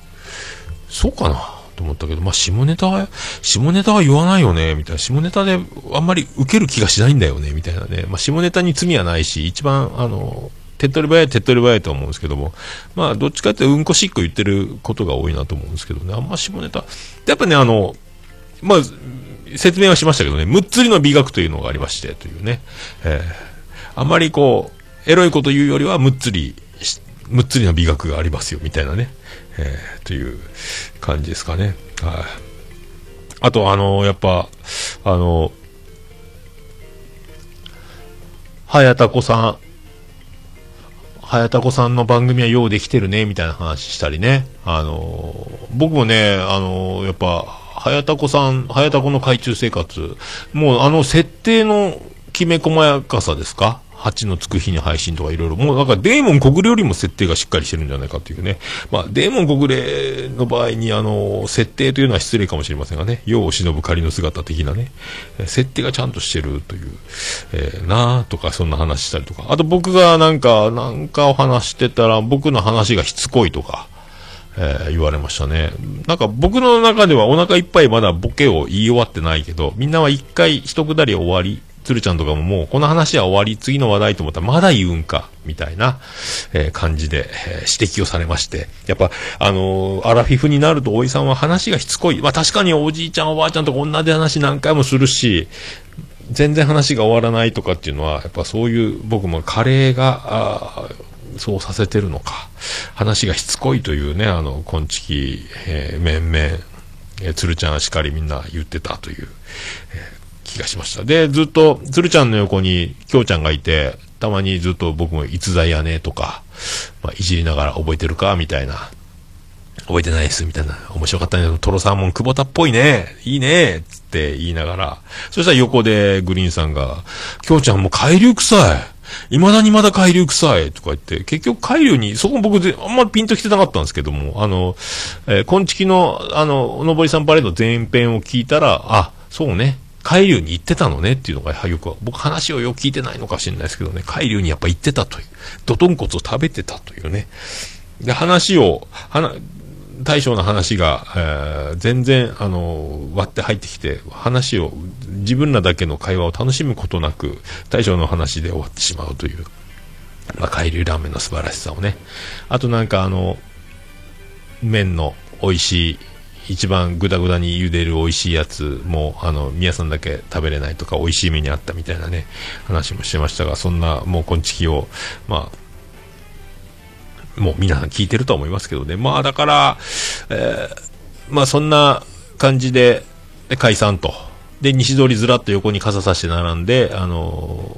そうかなと思ったけど、まあ、下ネタは、下ネタは言わないよね、みたいな。下ネタであんまり受ける気がしないんだよね、みたいなね。まあ、下ネタに罪はないし、一番、あの、手っ取り早い手っ取り早いと思うんですけども、まあ、どっちかってうんこしっこ言ってることが多いなと思うんですけどね、あんま下ネタ。やっぱね、あの、まあ、説明はしましたけどね、むっつりの美学というのがありまして、というね、えー、あんまりこう、エロいこと言うよりはむっつり、むっつりの美学がありますよ、みたいなね、えー、という感じですかね。はい。あと、あのー、やっぱ、あのー、早田子さん、早田子さんの番組はようできてるね、みたいな話したりね。あのー、僕もね、あの、やっぱ、早田子さん、早田子の海中生活、もうあの設定のきめ細やかさですか8のつく日に配信とかいろいろ、もうなんかデーモン小暮よりも設定がしっかりしてるんじゃないかっていうね。まあ、デーモン小暮の場合に、あの、設定というのは失礼かもしれませんがね、世を忍ぶ仮の姿的なね、設定がちゃんとしてるという、えー、なあとか、そんな話したりとか。あと僕がなんか、なんかを話してたら、僕の話がしつこいとか。えー、言われましたね。なんか僕の中ではお腹いっぱいまだボケを言い終わってないけど、みんなは一回一くだり終わり鶴ちゃんとかももうこの話は終わり、次の話題と思ったらまだ言うんか、みたいな、えー、感じで、えー、指摘をされまして。やっぱ、あのー、アラフィフになると大井さんは話がしつこい。まあ確かにおじいちゃんおばあちゃんとこ同じ話何回もするし、全然話が終わらないとかっていうのは、やっぱそういう僕もカレーが、そうさせてるのか。話がしつこいというね、あの、こんちき、えー、面々、えー、鶴ちゃんしかりみんな言ってたという、え気がしました。で、ずっと、鶴ちゃんの横に、きょうちゃんがいて、たまにずっと僕も逸材やねとか、まあ、いじりながら覚えてるかみたいな。覚えてないです、みたいな。面白かったね。トロサーモン久保田っぽいね。いいね。つって言いながら。そしたら横でグリーンさんが、きょうちゃんもう海流臭い。未だにまだ海流臭いとか言って、結局海流に、そこ僕あんまピンと来てなかったんですけども、あの、えー、今月の、あの、おのぼりさんパレード前編を聞いたら、あ、そうね。海流に行ってたのねっていうのがよく、僕話をよく聞いてないのかもしれないですけどね、海流にやっぱ行ってたという、ドトンコツを食べてたというね。で、話を、話大将の話が、えー、全然、あの、割って入ってきて、話を、自分らだけの会話を楽しむことなく、大将の話で終わってしまうという、まあ、海流ラーメンの素晴らしさをね。あとなんかあの、麺の美味しい、一番ぐだぐだに茹でる美味しいやつも、あの、皆さんだけ食べれないとか、美味しい目にあったみたいなね、話もしてましたが、そんな、もう、こんちきを、まあ、もう皆さん聞いてると思いますけどね。まあ、だから、えー、まあ、そんな感じで、で解散と。で、西通りずらっと横に傘さして並んで、あの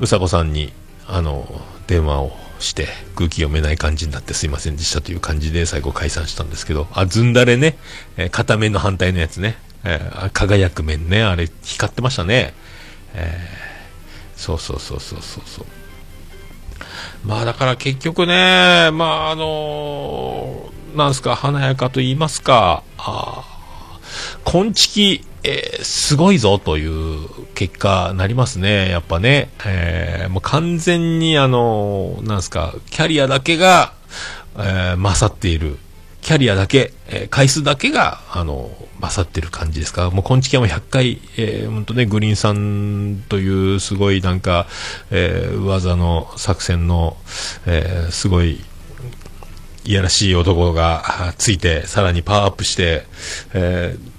ー、うさこさんに、あのー、電話をして空気読めない感じになってすいませんでしたという感じで最後解散したんですけど、あ、ずんだれね、えー、片面の反対のやつね、えー、輝く面ね、あれ光ってましたね。えー、そうそうそうそうそうそう。まあだから結局ね、まああのー、なんすか、華やかと言いますか、ああ昆虫えー、すごいぞという結果なりますね、やっぱね。えー、もう完全にあの、なんすか、キャリアだけが、えー、勝っているキャリアだけ、えー回数だけが、あの、勝ってる感じですか。もう、今月はもう100回、えー、ほんとね、グリーンさんという、すごいなんか、えー、技の作戦の、えー、すごい、いやらしい男がついて、さらにパワーアップして、えー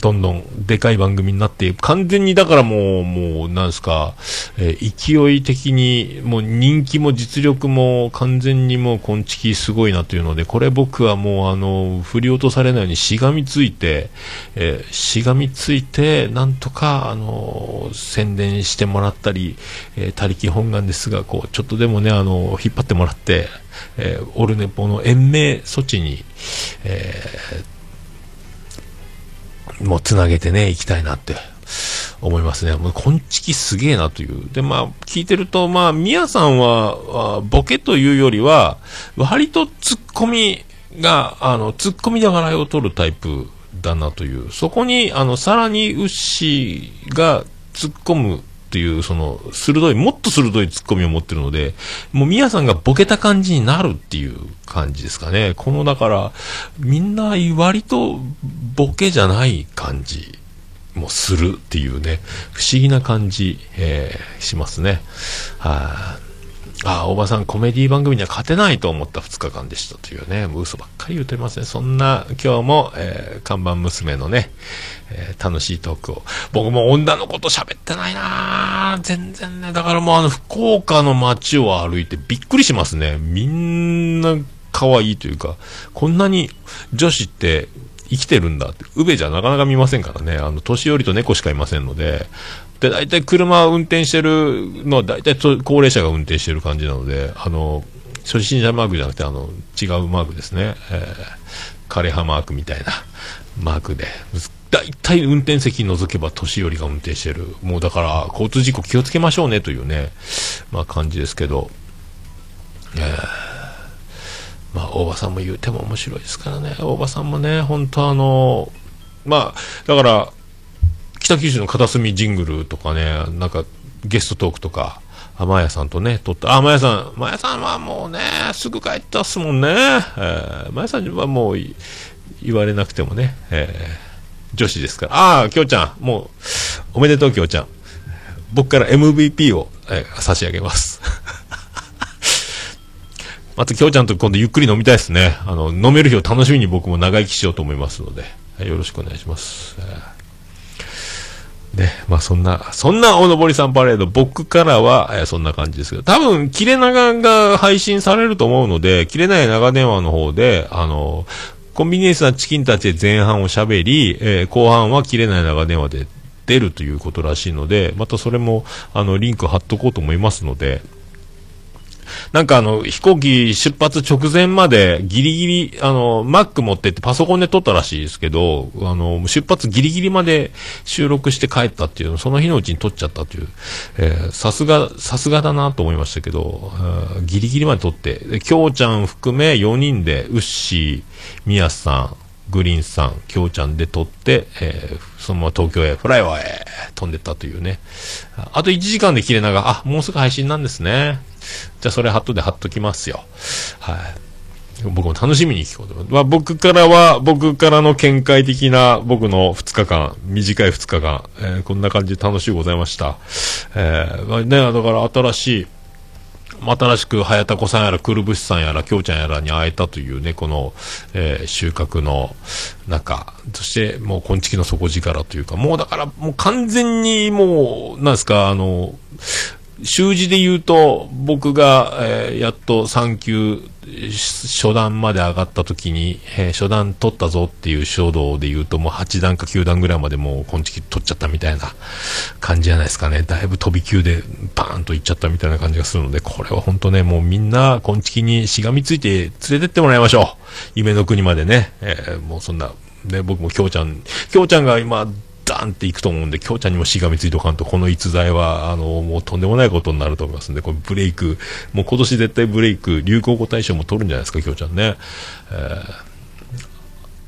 どんどんでかい番組になって、完全にだからもう、もう、なんですか、えー勢い的に、もう人気も実力も完全にもう、こんちきすごいなというので、これ僕はもう、あの、振り落とされないようにしがみついて、えーしがみついて、なんとか、あの、宣伝してもらったり、えー、他力本願ですが、こう、ちょっとでもね、あの、引っ張ってもらって、えーオルネポの延命措置に、えーもうつなげてね、行きたいなって思いますね。もう、こんちきすげえなという。で、まあ、聞いてると、まあ、みやさんは、あボケというよりは、割とツッコミが、あの、ツッコミで笑いを取るタイプだなという。そこに、あの、さらにウッシーが突っ込むっていう、その、鋭い、もっと鋭いツッコミを持ってるので、もうみやさんがボケた感じになるっていう感じですかね。この、だから、みんな割とボケじゃない感じもするっていうね、不思議な感じ、えーしますね。はい、ああ、おばさんコメディ番組には勝てないと思った2日間でしたというね、もう嘘ばっかり言ってますね。そんな今日も、えー看板娘のね、えー楽しいトークを。僕も女の子と喋ってないなぁ全然ね。だからもうあの、福岡の街を歩いてびっくりしますね。みんな可愛いというか、こんなに女子って生きてるんだって、宇部じゃなかなか見ませんからね。あの、年寄りと猫しかいませんので、で、大体車を運転してるのは大体高齢者が運転してる感じなので、あの、初心者マークじゃなくて、あの、違うマークですね。えー、枯葉マークみたいな マークで。大体運転席除けば年寄りが運転してる。もうだから、交通事故気をつけましょうねというね、まあ感じですけど、えーまあ、大場さんも言うても面白いですからね。大場さんもね、本当あの、まあ、だから、北九州の片隅ジングルとかね、なんかゲストトークとか、あまやさんとね、撮った。あ、まやさん、まやさんはもうね、すぐ帰ったっすもんね。えー、まやさんはもう言われなくてもね、えー女子ですから。ああ、きょうちゃん、もう、おめでとうきょうちゃん。僕から MVP を、えー差し上げます。また、きょうちゃんと今度ゆっくり飲みたいですね。あの、飲める日を楽しみに僕も長生きしようと思いますので、よろしくお願いします。えーね、まあそんな、そんなおのぼりさんパレード、僕からは、えそんな感じですけど、多分、切れ長が配信されると思うので、切れない長電話の方で、あの、コンビニエンスなチキンたちで前半を喋り、えー後半は切れない長電話で出るということらしいので、またそれも、あの、リンク貼っとこうと思いますので、なんかあの、飛行機出発直前までギリギリ、あの、Mac 持ってってパソコンで撮ったらしいですけど、あの、出発ギリギリまで収録して帰ったっていうの、その日のうちに撮っちゃったという、えさすが、さすがだなと思いましたけど、ギリギリまで撮って、で、きょうちゃん含め4人で、ウッシー、ミヤさん、グリーンさん、きょうちゃんで撮って、えーそのまま東京へ、フライワーへ飛んでったというね。あと1時間で切れ長、あ、もうすぐ配信なんですね。じゃあそれハットで貼っときますよ。はい。僕も楽しみに聞こうと思います。まあ、僕からは、僕からの見解的な僕の2日間、短い2日間、えーこんな感じで楽しいございました。えーまあね、だから新しい、新しく早田子さんやらくるぶしさんやらきょうちゃんやらに会えたというねこの、えー収穫の中そしてもう昆虫の底力というかもうだからもう完全にもうなんですかあの習字で言うと僕が、えーやっと3級初段まで上がった時に、えー初段取ったぞっていう衝動で言うともう8段か9段ぐらいまでもう昆虫取っちゃったみたいな感じじゃないですかね。だいぶ飛び級でバーンといっちゃったみたいな感じがするのでこれは本当ねもうみんな昆虫にしがみついて連れてってもらいましょう。夢の国までね、えーもうそんな。ね僕もきょうちゃんきょうちゃんが今ダンっていくと思うんで、きょうちゃんにもしがみついとかんと、この逸材は、あの、もうとんでもないことになると思いますんで、これブレイク、もう今年絶対ブレイク、流行語大賞も取るんじゃないですか、きょうちゃんね。えー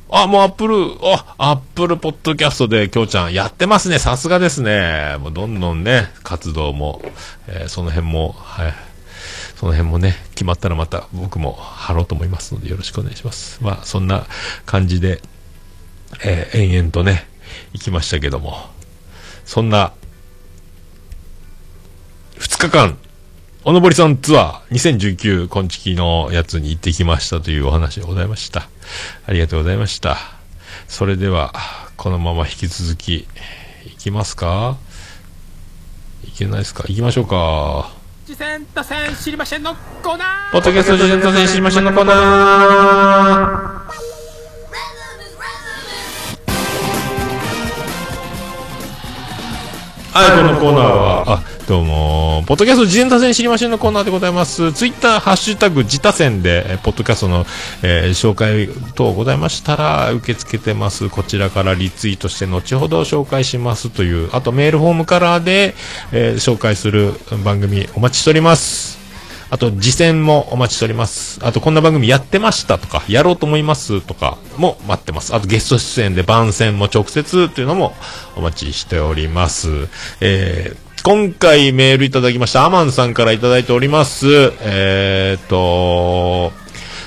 あ、もうアップル、あ、アップルポッドキャストできょうちゃんやってますね。さすがですね。もうどんどんね、活動も、えーその辺も、はい。その辺もね、決まったらまた僕も貼ろうと思いますのでよろしくお願いします。まあ、そんな感じで、えー延々とね、行きましたけども、そんな、2日間、おのぼりさんツアー2019今月のやつに行ってきましたというお話でございました。ありがとうございました。それでは、このまま引き続き、行きますか？いけないですか？行きましょうか。次戦打線知りませんのコーナーポッドキャスト事前達成知りませんのコーナー。はい、このコーナーは、あ、どうも、ポッドキャスト事前多戦知りませんのコーナーでございます。ツイッター、ハッシュタグ、自他戦で、えーポッドキャストの、えー紹介等ございましたら、受け付けてます。こちらからリツイートして、後ほど紹介しますという、あとメールフォームからで、えー紹介する番組お待ちしております。あと、次戦もお待ちしております。あと、こんな番組やってましたとか、やろうと思いますとかも待ってます。あと、ゲスト出演で番宣も直接というのもお待ちしております。えー今回メールいただきました、アマンさんからいただいております。えーと、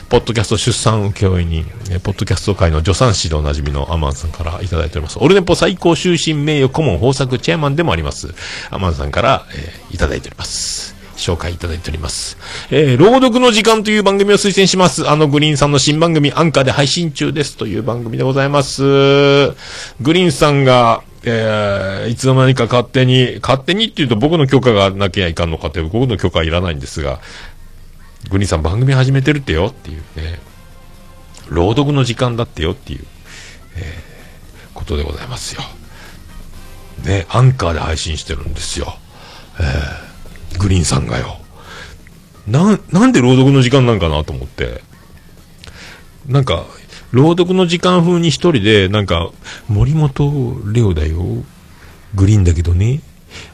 ポッドキャスト出産請負人、えポッドキャスト界の助産師でおなじみのアマンさんからいただいております。オルネポ最高終身名誉顧問豊作チェアマンでもあります。アマンさんから、えーいただいております。紹介いただいております。えー朗読の時間という番組を推薦します。あのグリーンさんの新番組アンカーで配信中ですという番組でございます。グリーンさんが、えーいつの間にか勝手に、勝手にっていうと僕の許可がなきゃいかんのかって僕の許可はいらないんですが、グリーンさん番組始めてるってよっていうね、朗読の時間だってよっていう、えーことでございますよ。ね、アンカーで配信してるんですよ。えーグリーンさんがよ。な、なんで朗読の時間なんかなと思って。なんか、朗読の時間風に一人で、なんか、森本レオだよ。グリーンだけどね。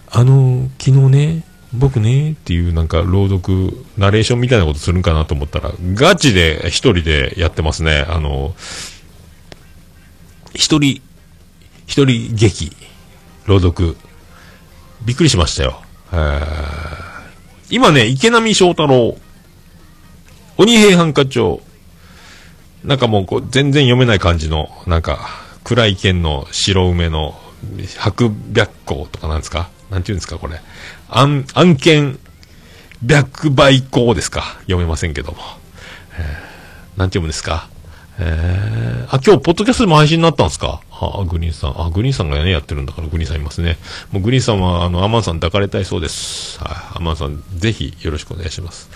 あの、昨日ね、僕ね、っていうなんか朗読、ナレーションみたいなことするんかなと思ったら、ガチで一人でやってますね。あの、一人、一人劇、朗読。びっくりしましたよ。今ね、池波正太郎、鬼平犯科帳、なんかもうこう全然読めない感じの、なんか、暗い剣の白梅の白白光とかなんですか？なんていうんですかこれ。案、案件白倍光ですか？読めませんけども。えー。なんて読むんですか？えー、あ、今日、ポッドキャストでも配信になったんですか？あ、グリーンさん。あ、グリーンさんがね、やってるんだから、グリーンさんいますね。もうグリーンさんは、あの、アマンさん抱かれたいそうです。はい。アマンさん、ぜひ、よろしくお願いします。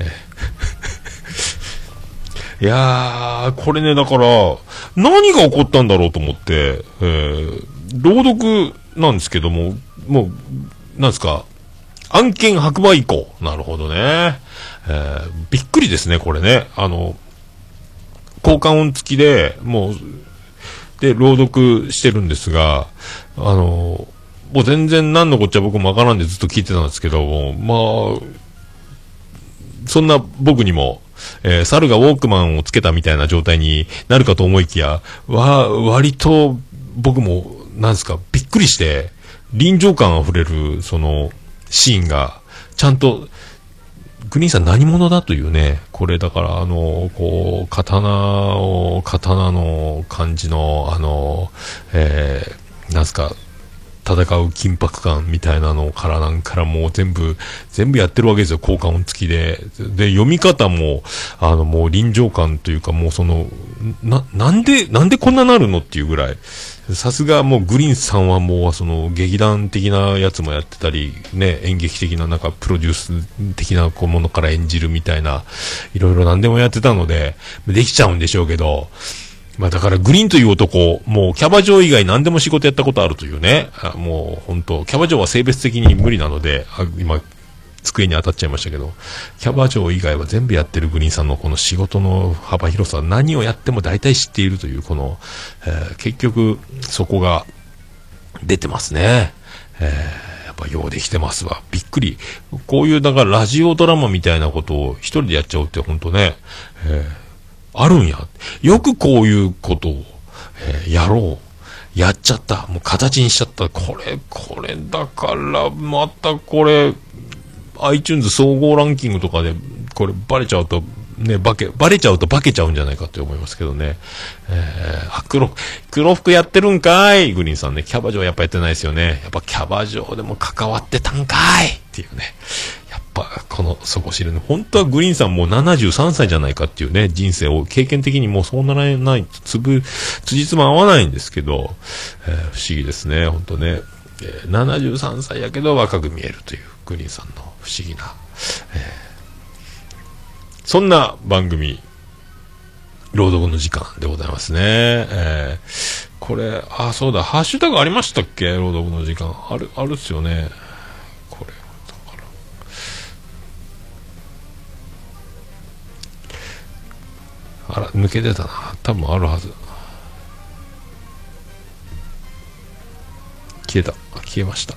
えー いやー、これね、だから、何が起こったんだろうと思って、えー、朗読なんですけども、もう、なんですか、案件白馬以降。なるほどね。えーびっくりですね、これね。あの、効果音付きで、もう、で、朗読してるんですが、あの、もう全然何のこっちゃ僕もわからんでずっと聞いてたんですけど、まあ、そんな僕にも、えー猿がウォークマンをつけたみたいな状態になるかと思いきや、わ、割と僕も、なんですか、びっくりして、臨場感あふれる、その、シーンが、ちゃんと、グリーンさん何者だというね、これだから、あの、こう、刀を、刀の感じの、あの、えー、なんすか、戦う緊迫感みたいなのからなんからもう全部、全部やってるわけですよ、効果音付きで。で、読み方も、あの、もう臨場感というか、もうその、な、なんで、なんでこんななるのっていうぐらい。さすがもうグリーンさんはもうその劇団的なやつもやってたり、ね、演劇的ななんかプロデュース的なこうものから演じるみたいな、いろいろ何でもやってたので、できちゃうんでしょうけど、まあだからグリーンという男、もうキャバ嬢以外何でも仕事やったことあるというね、もう本当キャバ嬢は性別的に無理なので、今、机に当たっちゃいましたけど、キャバ嬢以外は全部やってるグリーンさんのこの仕事の幅広さ、何をやっても大体知っているという、この、えー結局、そこが出てますね。えーやっぱようできてますわ。びっくり。こういう、だからラジオドラマみたいなことを一人でやっちゃうって本当ね、えーあるんや。よくこういうことを、えーやろう。やっちゃった。もう形にしちゃった。これ、これ、だから、またこれ、iTunes 総合ランキングとかで、これバレちゃうと、ね、バケ、バレちゃうと化けちゃうんじゃないかって思いますけどね。えー、あ、黒、黒服やってるんかいグリーンさんね、キャバ嬢やっぱやってないですよね。やっぱキャバ嬢でも関わってたんかいっていうね。やっぱ、この底知れぬ。本当はグリーンさんもう73歳じゃないかっていうね、人生を経験的にもうそうならないと、つぶ、辻褄合わないんですけど、えー不思議ですね、本当ね。えー73歳やけど若く見えるというグリーンさんの不思議な、えーそんな番組、朗読の時間でございますね。えーこれ、あ、そうだ、ハッシュタグありましたっけ？朗読の時間。ある、あるっすよね。これ、だから。あら、抜けてたな。多分あるはず。消えた。消えました。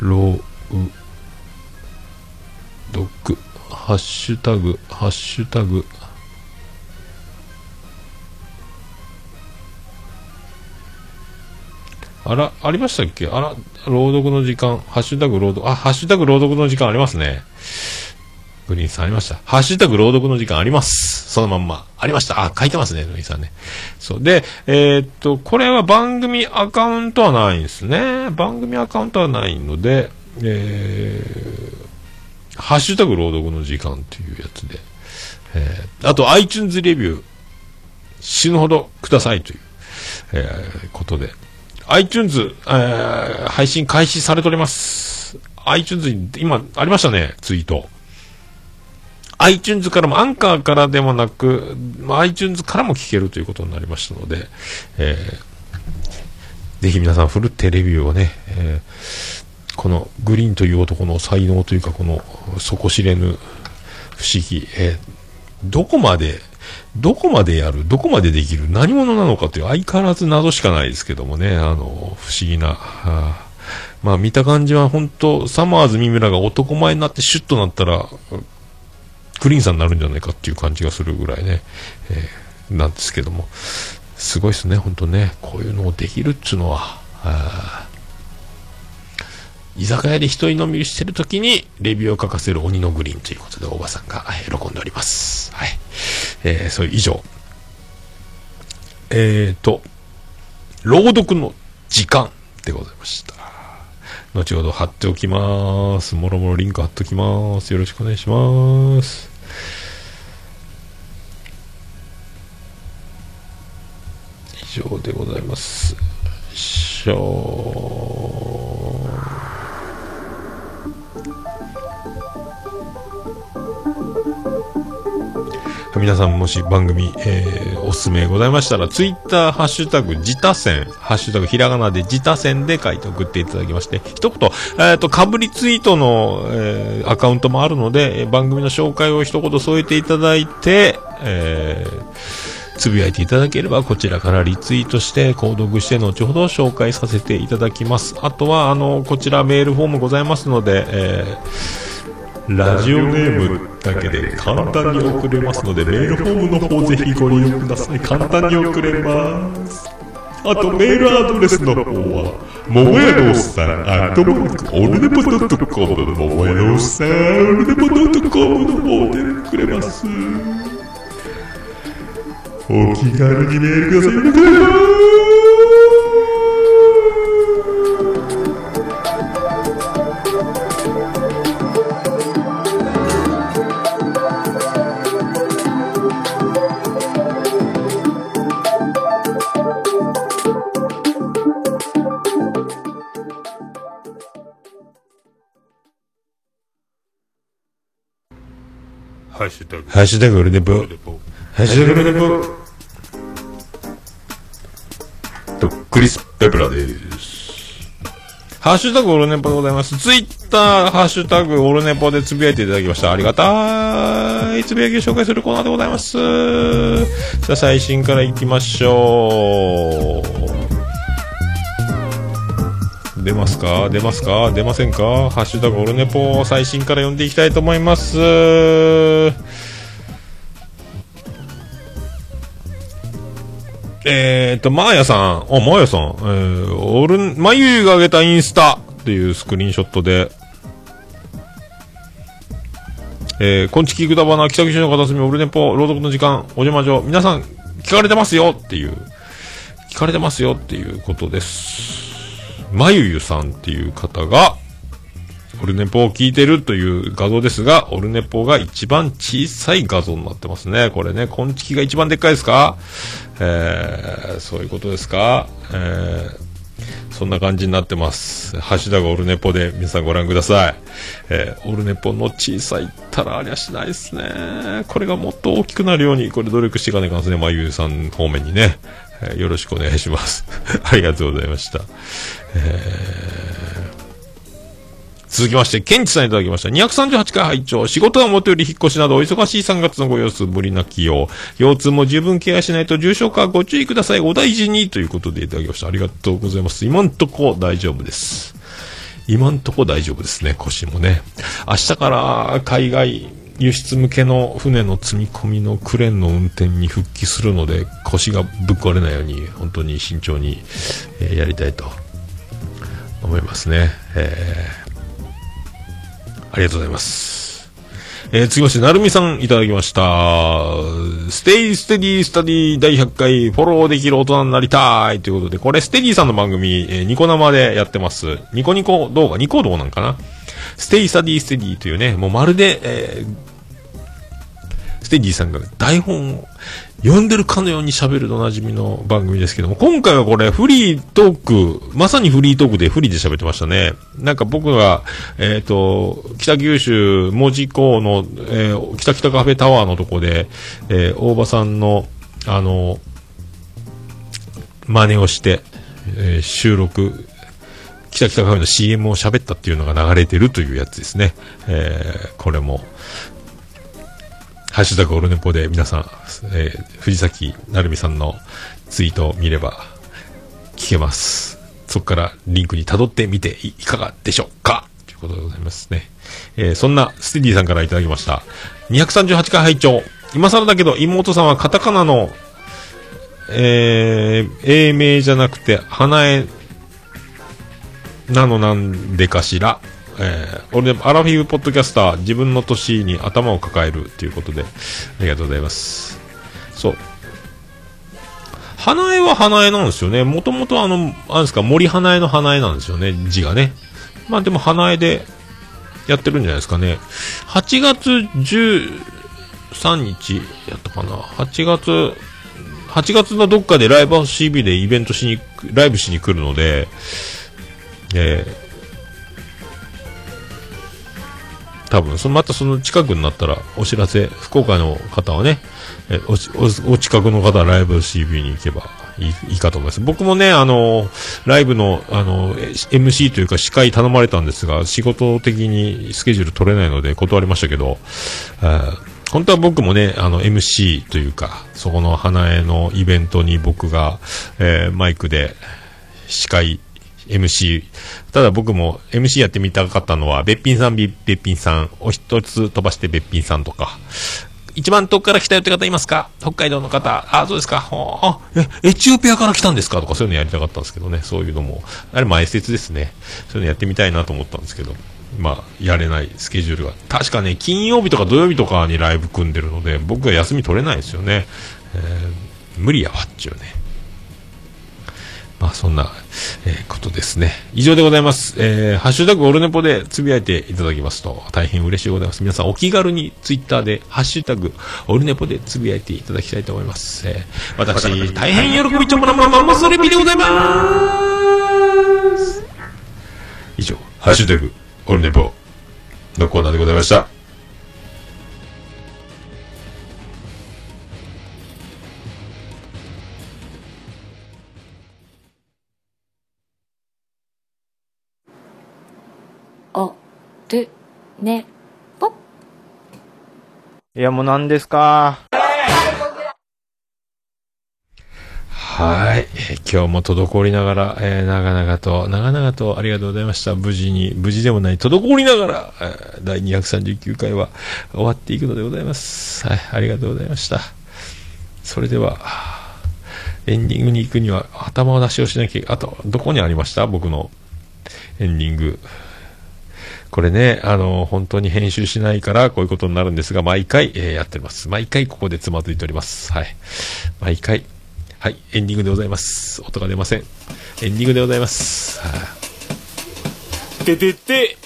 朗読、ハッシュタグ、ハッシュタグ、あら、ありましたっけ？あら、朗読の時間、ハッシュタグ朗読、あ、ハッシュタグ朗読の時間ありますね。グリーンさんありました。ハッシュタグ朗読の時間あります。そのまんま。ありました。あ、書いてますね、グリーンさんね。そう。で、えーっと、これは番組アカウントはないんですね。番組アカウントはないので、えー、ハッシュタグ朗読の時間っていうやつで、えー、あと iTunes レビュー、死ぬほどくださいという、えーことで、iTunes、えー配信開始されております。iTunes に今ありましたね、ツイート。iTunes からも、アンカーからでもなく、ま iTunes からも聞けるということになりましたので、えーぜひ皆さん、ふるってレビューをね、えーこのグリーンという男の才能というか、この底知れぬ不思議、えーどこまで、どこまでやる、どこまでできる、何者なのかという相変わらず謎しかないですけどもね、あの、不思議な、あまあ見た感じは本当サマーズ三村が男前になってシュッとなったら、グリーンさんになるんじゃないかっていう感じがするぐらいね、えーなんですけども、すごいですね、本当ね、こういうのをできるっつうのは、居酒屋で一人飲みしてる時にレビューを書かせる鬼のグリーンということで、おばさんが喜んでおります。はい。えー、そういう以上。えーと、朗読の時間でございました。後ほど貼っておきます。もろもろリンク貼っておきます。よろしくお願いします。以上でございます。しょ皆さんもし番組、えーおすすめございましたら、ツイッター、ハッシュタグ、自他線、ハッシュタグ、ひらがなで自他線で書いて送っていただきまして、一言、えっ、と、かぶりツイートの、えーアカウントもあるので、番組の紹介を一言添えていただいて、えーつぶやいていただければ、こちらからリツイートして、購読して、後ほど紹介させていただきます。あとは、あの、こちらメールフォームございますので、えーラジオネームだけで簡単に送れますので、メールフォームの方ぜひご利用ください。簡単に送れます。あと、メールアドレスの方は、ももやのおっさん、アットマーク、オルネポドットコム、ももやのおっさん、オルネポドットコムの方でくれます。お気軽にメールくださいッシュタグ、ハッシュタグオルネポ。ハッシュタグオルネポ。と、クリス・ペプラです。ハッシュタグオルネポでございます。ツイッター、ハッシュタグオルネポでつぶやいていただきました。ありがたい。つぶやきを紹介するコーナーでございます。さあ、最新からいきましょう。出ますか？出ますか？出ませんか？ハッシュタグオルネポ最新から読んでいきたいと思います。えーと、マーヤさん。あ、マーヤさん。えー、オル、まゆゆが上げたインスタ。というスクリーンショットで、えー、こんちきぐだばな、北九州の片隅、オルネポ、朗読の時間、お邪魔状、皆さん、聞かれてますよっていう、聞かれてますよっていうことです。まゆゆさんっていう方が、オルネポを聞いてるという画像ですが、オルネポが一番小さい画像になってますね。これね、こんちきが一番でっかいですか？えー、そういうことですか？えーそんな感じになってます。ハッシュタグオルネポで皆さんご覧ください。えー、オルネポの小さいったらありゃしないですね。これがもっと大きくなるように、これ努力していかないかんですね。まゆうさん方面にね。え、よろしくお願いします。ありがとうございました。えー続きまして、ケンチさんいただきました。238回拝聴仕事はもとより引っ越しなどお忙しい3月のご様子、無理なきよう。腰痛も十分ケアしないと重症化ご注意ください。お大事にということでいただきました。ありがとうございます。今んとこ大丈夫です。今んとこ大丈夫ですね、腰もね。明日から海外輸出向けの船の積み込みのクレーンの運転に復帰するので、腰がぶっ壊れないように、本当に慎重に、え、やりたいと思いますね。えーありがとうございます。えー、続きまして、なるみさんいただきました。ステイステディスタディ第100回フォローできる大人になりたいということで、これステディさんの番組、えー、ニコ生でやってます。ニコニコ動画、ニコ動なんかなステイスタディステディというね、もうまるで、えー、ステディさんが台本を読んでるかのように喋るとおなじみの番組ですけども、今回はこれフリートーク、まさにフリートークでフリーで喋ってましたね。なんか僕が、えっ、ー、と、北九州門司港の、えー、北北カフェタワーのとこで、えー、大場さんの、あの、真似をして、えー、収録、北北カフェの CM を喋ったっていうのが流れてるというやつですね。えー、これも、ハッシュタグオルネポで皆さん、えー、藤崎成美さんのツイートを見れば聞けます。そこからリンクに辿ってみていかがでしょうかということでございますね。えー、そんなステディさんからいただきました。238回拝聴今更だけど妹さんはカタカナの、えー、英名じゃなくて、花江なのなんでかしら。えー、俺でもアラフィフポッドキャスター、自分の年に頭を抱えるということで、ありがとうございます。そう。花江は花江なんですよね。もともとあの、あれですか、森花江の花江なんですよね、字がね。まあでも花江でやってるんじゃないですかね。8月13日やったかな。8月、8月のどっかでライブハウス CB でイベントしに、ライブしに来るので、えー、多分そのまたその近くになったらお知らせ福岡の方はねえおおお近くの方はライブ CB に行けばいいいいかと思います。僕もねあのライブのあの MC というか司会頼まれたんですが仕事的にスケジュール取れないので断りましたけど、えー本当は僕もね、あの MC というか、そこの花江のイベントに僕が、えー、マイクで司会 MC。ただ僕も MC やってみたかったのは、べっぴんさん、べっぴんさん、お一つ飛ばしてべっぴんさんとか。一番遠くから来たよって方いますか？北海道の方。あ、そうですか。あ、え、エチオピアから来たんですか？とかそういうのやりたかったんですけどね。そういうのも。あれ前説ですね。そういうのやってみたいなと思ったんですけど。まあ、やれないスケジュールが。確かね、金曜日とか土曜日とかにライブ組んでるので、僕は休み取れないですよね。えー、無理やわっちゅうね。まあそんな、えー、ことですね。以上でございます。えー、ハッシュタグオルネポでつぶやいていただきますと大変嬉しいございます。皆さんお気軽にツイッターでハッシュタグオルネポでつぶやいていただきたいと思います。えー、私、大変喜びちょもらまままそれびでございます。以上、ハッシュタグオルネポのコーナーでございました。ねぽいやもう何ですか？はい。今日も滞りながら、えー、長々と、長々とありがとうございました。無事に、無事でもない、滞りながら、えー、第239回は終わっていくのでございます。はい。ありがとうございました。それでは、エンディングに行くには頭を出しをしなきゃ、あと、どこにありました？僕のエンディング。これね、あの、本当に編集しないからこういうことになるんですが、毎回、えーやっております。毎回ここでつまずいております。はい。毎回。はい、エンディングでございます。音が出ません。エンディングでございます。はい。ててて、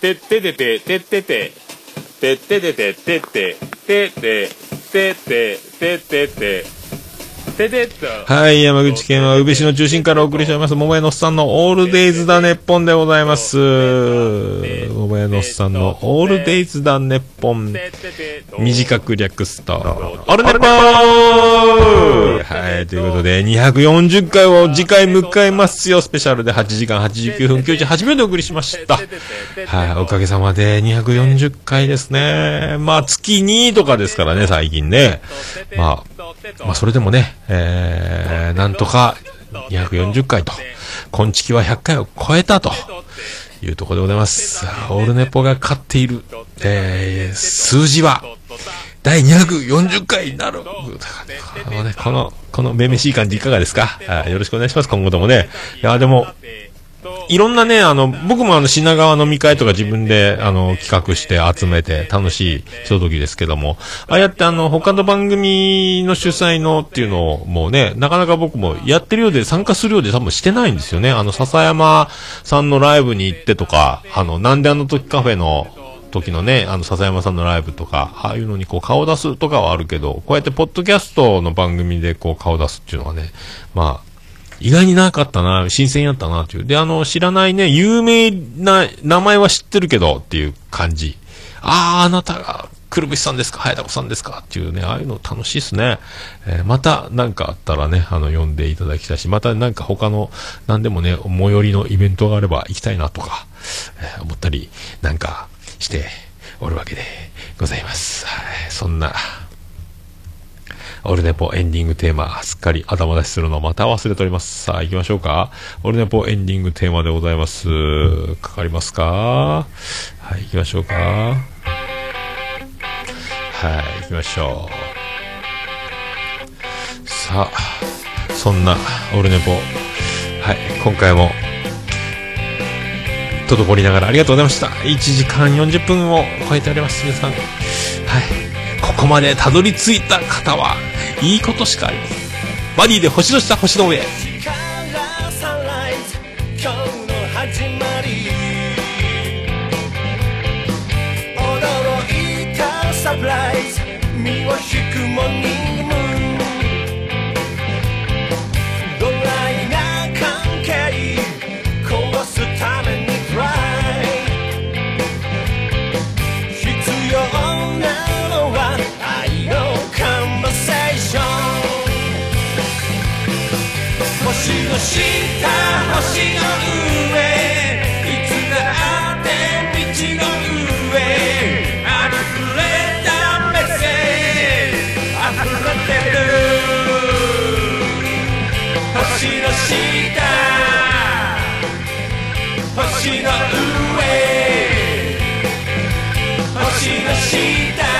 てててて、ててて、てててて、てて、てて、てて、てて、てて、てて。はい、山口県は宇部市の中心からお送りしております、桃屋のおっさんのオールデイズだネッポンでございます。桃屋のおっさんのオールデイズだネッポン。短く略すと、オールネッポンはい、ということで、240回を次回迎えますよ、スペシャルで8時間89分98秒でお送りしました。はい、おかげさまで240回ですね。まあ、月2とかですからね、最近ね。まあ、まあ、それでもね、えー、なんとか240回と、今月は100回を超えたというところでございます。オールネポが勝っている、えー、数字は、第240回になる。あのね、この、このめめしい感じいかがですか？よろしくお願いします、今後ともね。いや、でも、いろんなね、あの、僕もあの、品川飲み会とか自分で、あの、企画して集めて楽しいひとときですけども、ああやってあの、他の番組の主催のっていうのをもうね、なかなか僕もやってるようで参加するようで多分してないんですよね。あの、笹山さんのライブに行ってとか、あの、なんであの時カフェの、時のね、あの、笹山さんのライブとか、ああいうのにこう顔出すとかはあるけど、こうやってポッドキャストの番組でこう顔出すっていうのはね、まあ、意外になかったな、新鮮やったな、っていう。で、あの、知らないね、有名な名前は知ってるけど、っていう感じ。ああ、あなたが、くるぶしさんですか早田子さんですかっていうね、ああいうの楽しいっすね。えーまた何かあったらね、あの、呼んでいただきたいし、またなんか他の、何でもね、最寄りのイベントがあれば行きたいなとか、えー思ったり、なんかしておるわけでございます。はいそんな、オルネポエンディングテーマ、すっかり頭出しするのまた忘れております。さあ、行きましょうか。オルネポエンディングテーマでございます。かかりますか？はい、行きましょうか。はい、行きましょう。さあ、そんなオルネポ、はい、今回も、滞りながらありがとうございました。1時間40分を超えております、皆さん。はい。ここまでたどり着いた方は、いいことしかありません。バディで星の下、星の上。サンライズ今日の始まり驚いたサプライズ身を引くモーニの下星の上いつだって道の上ありふれたメッセージ溢れてる星の下星の上星の下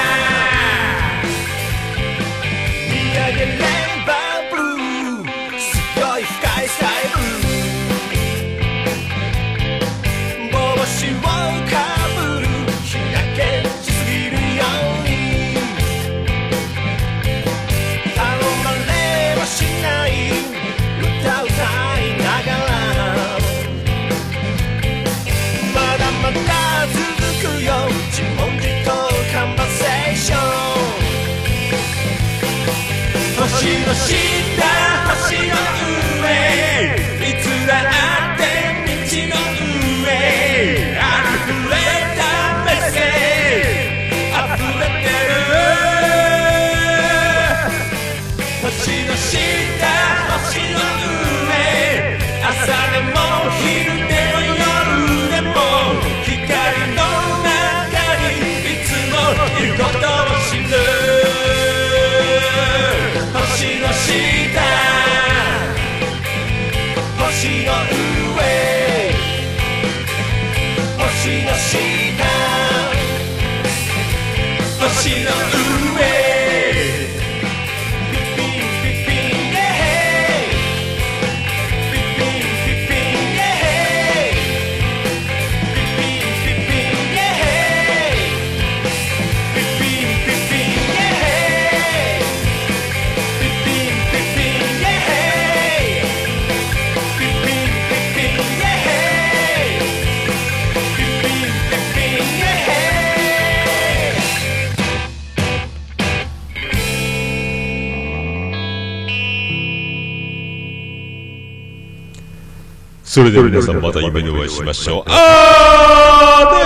それでは皆さんまた夢でお会いしましょう。あーで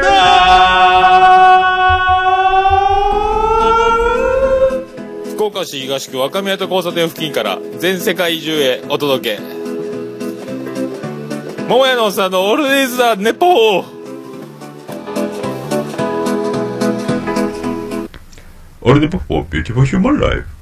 ーな福岡市東区若宮と交差点付近から全世界中へお届け桃屋のおっさんのオールディーズ・ザ・ネポー俺でポッポ、ビューティフォーヒューマンライフ。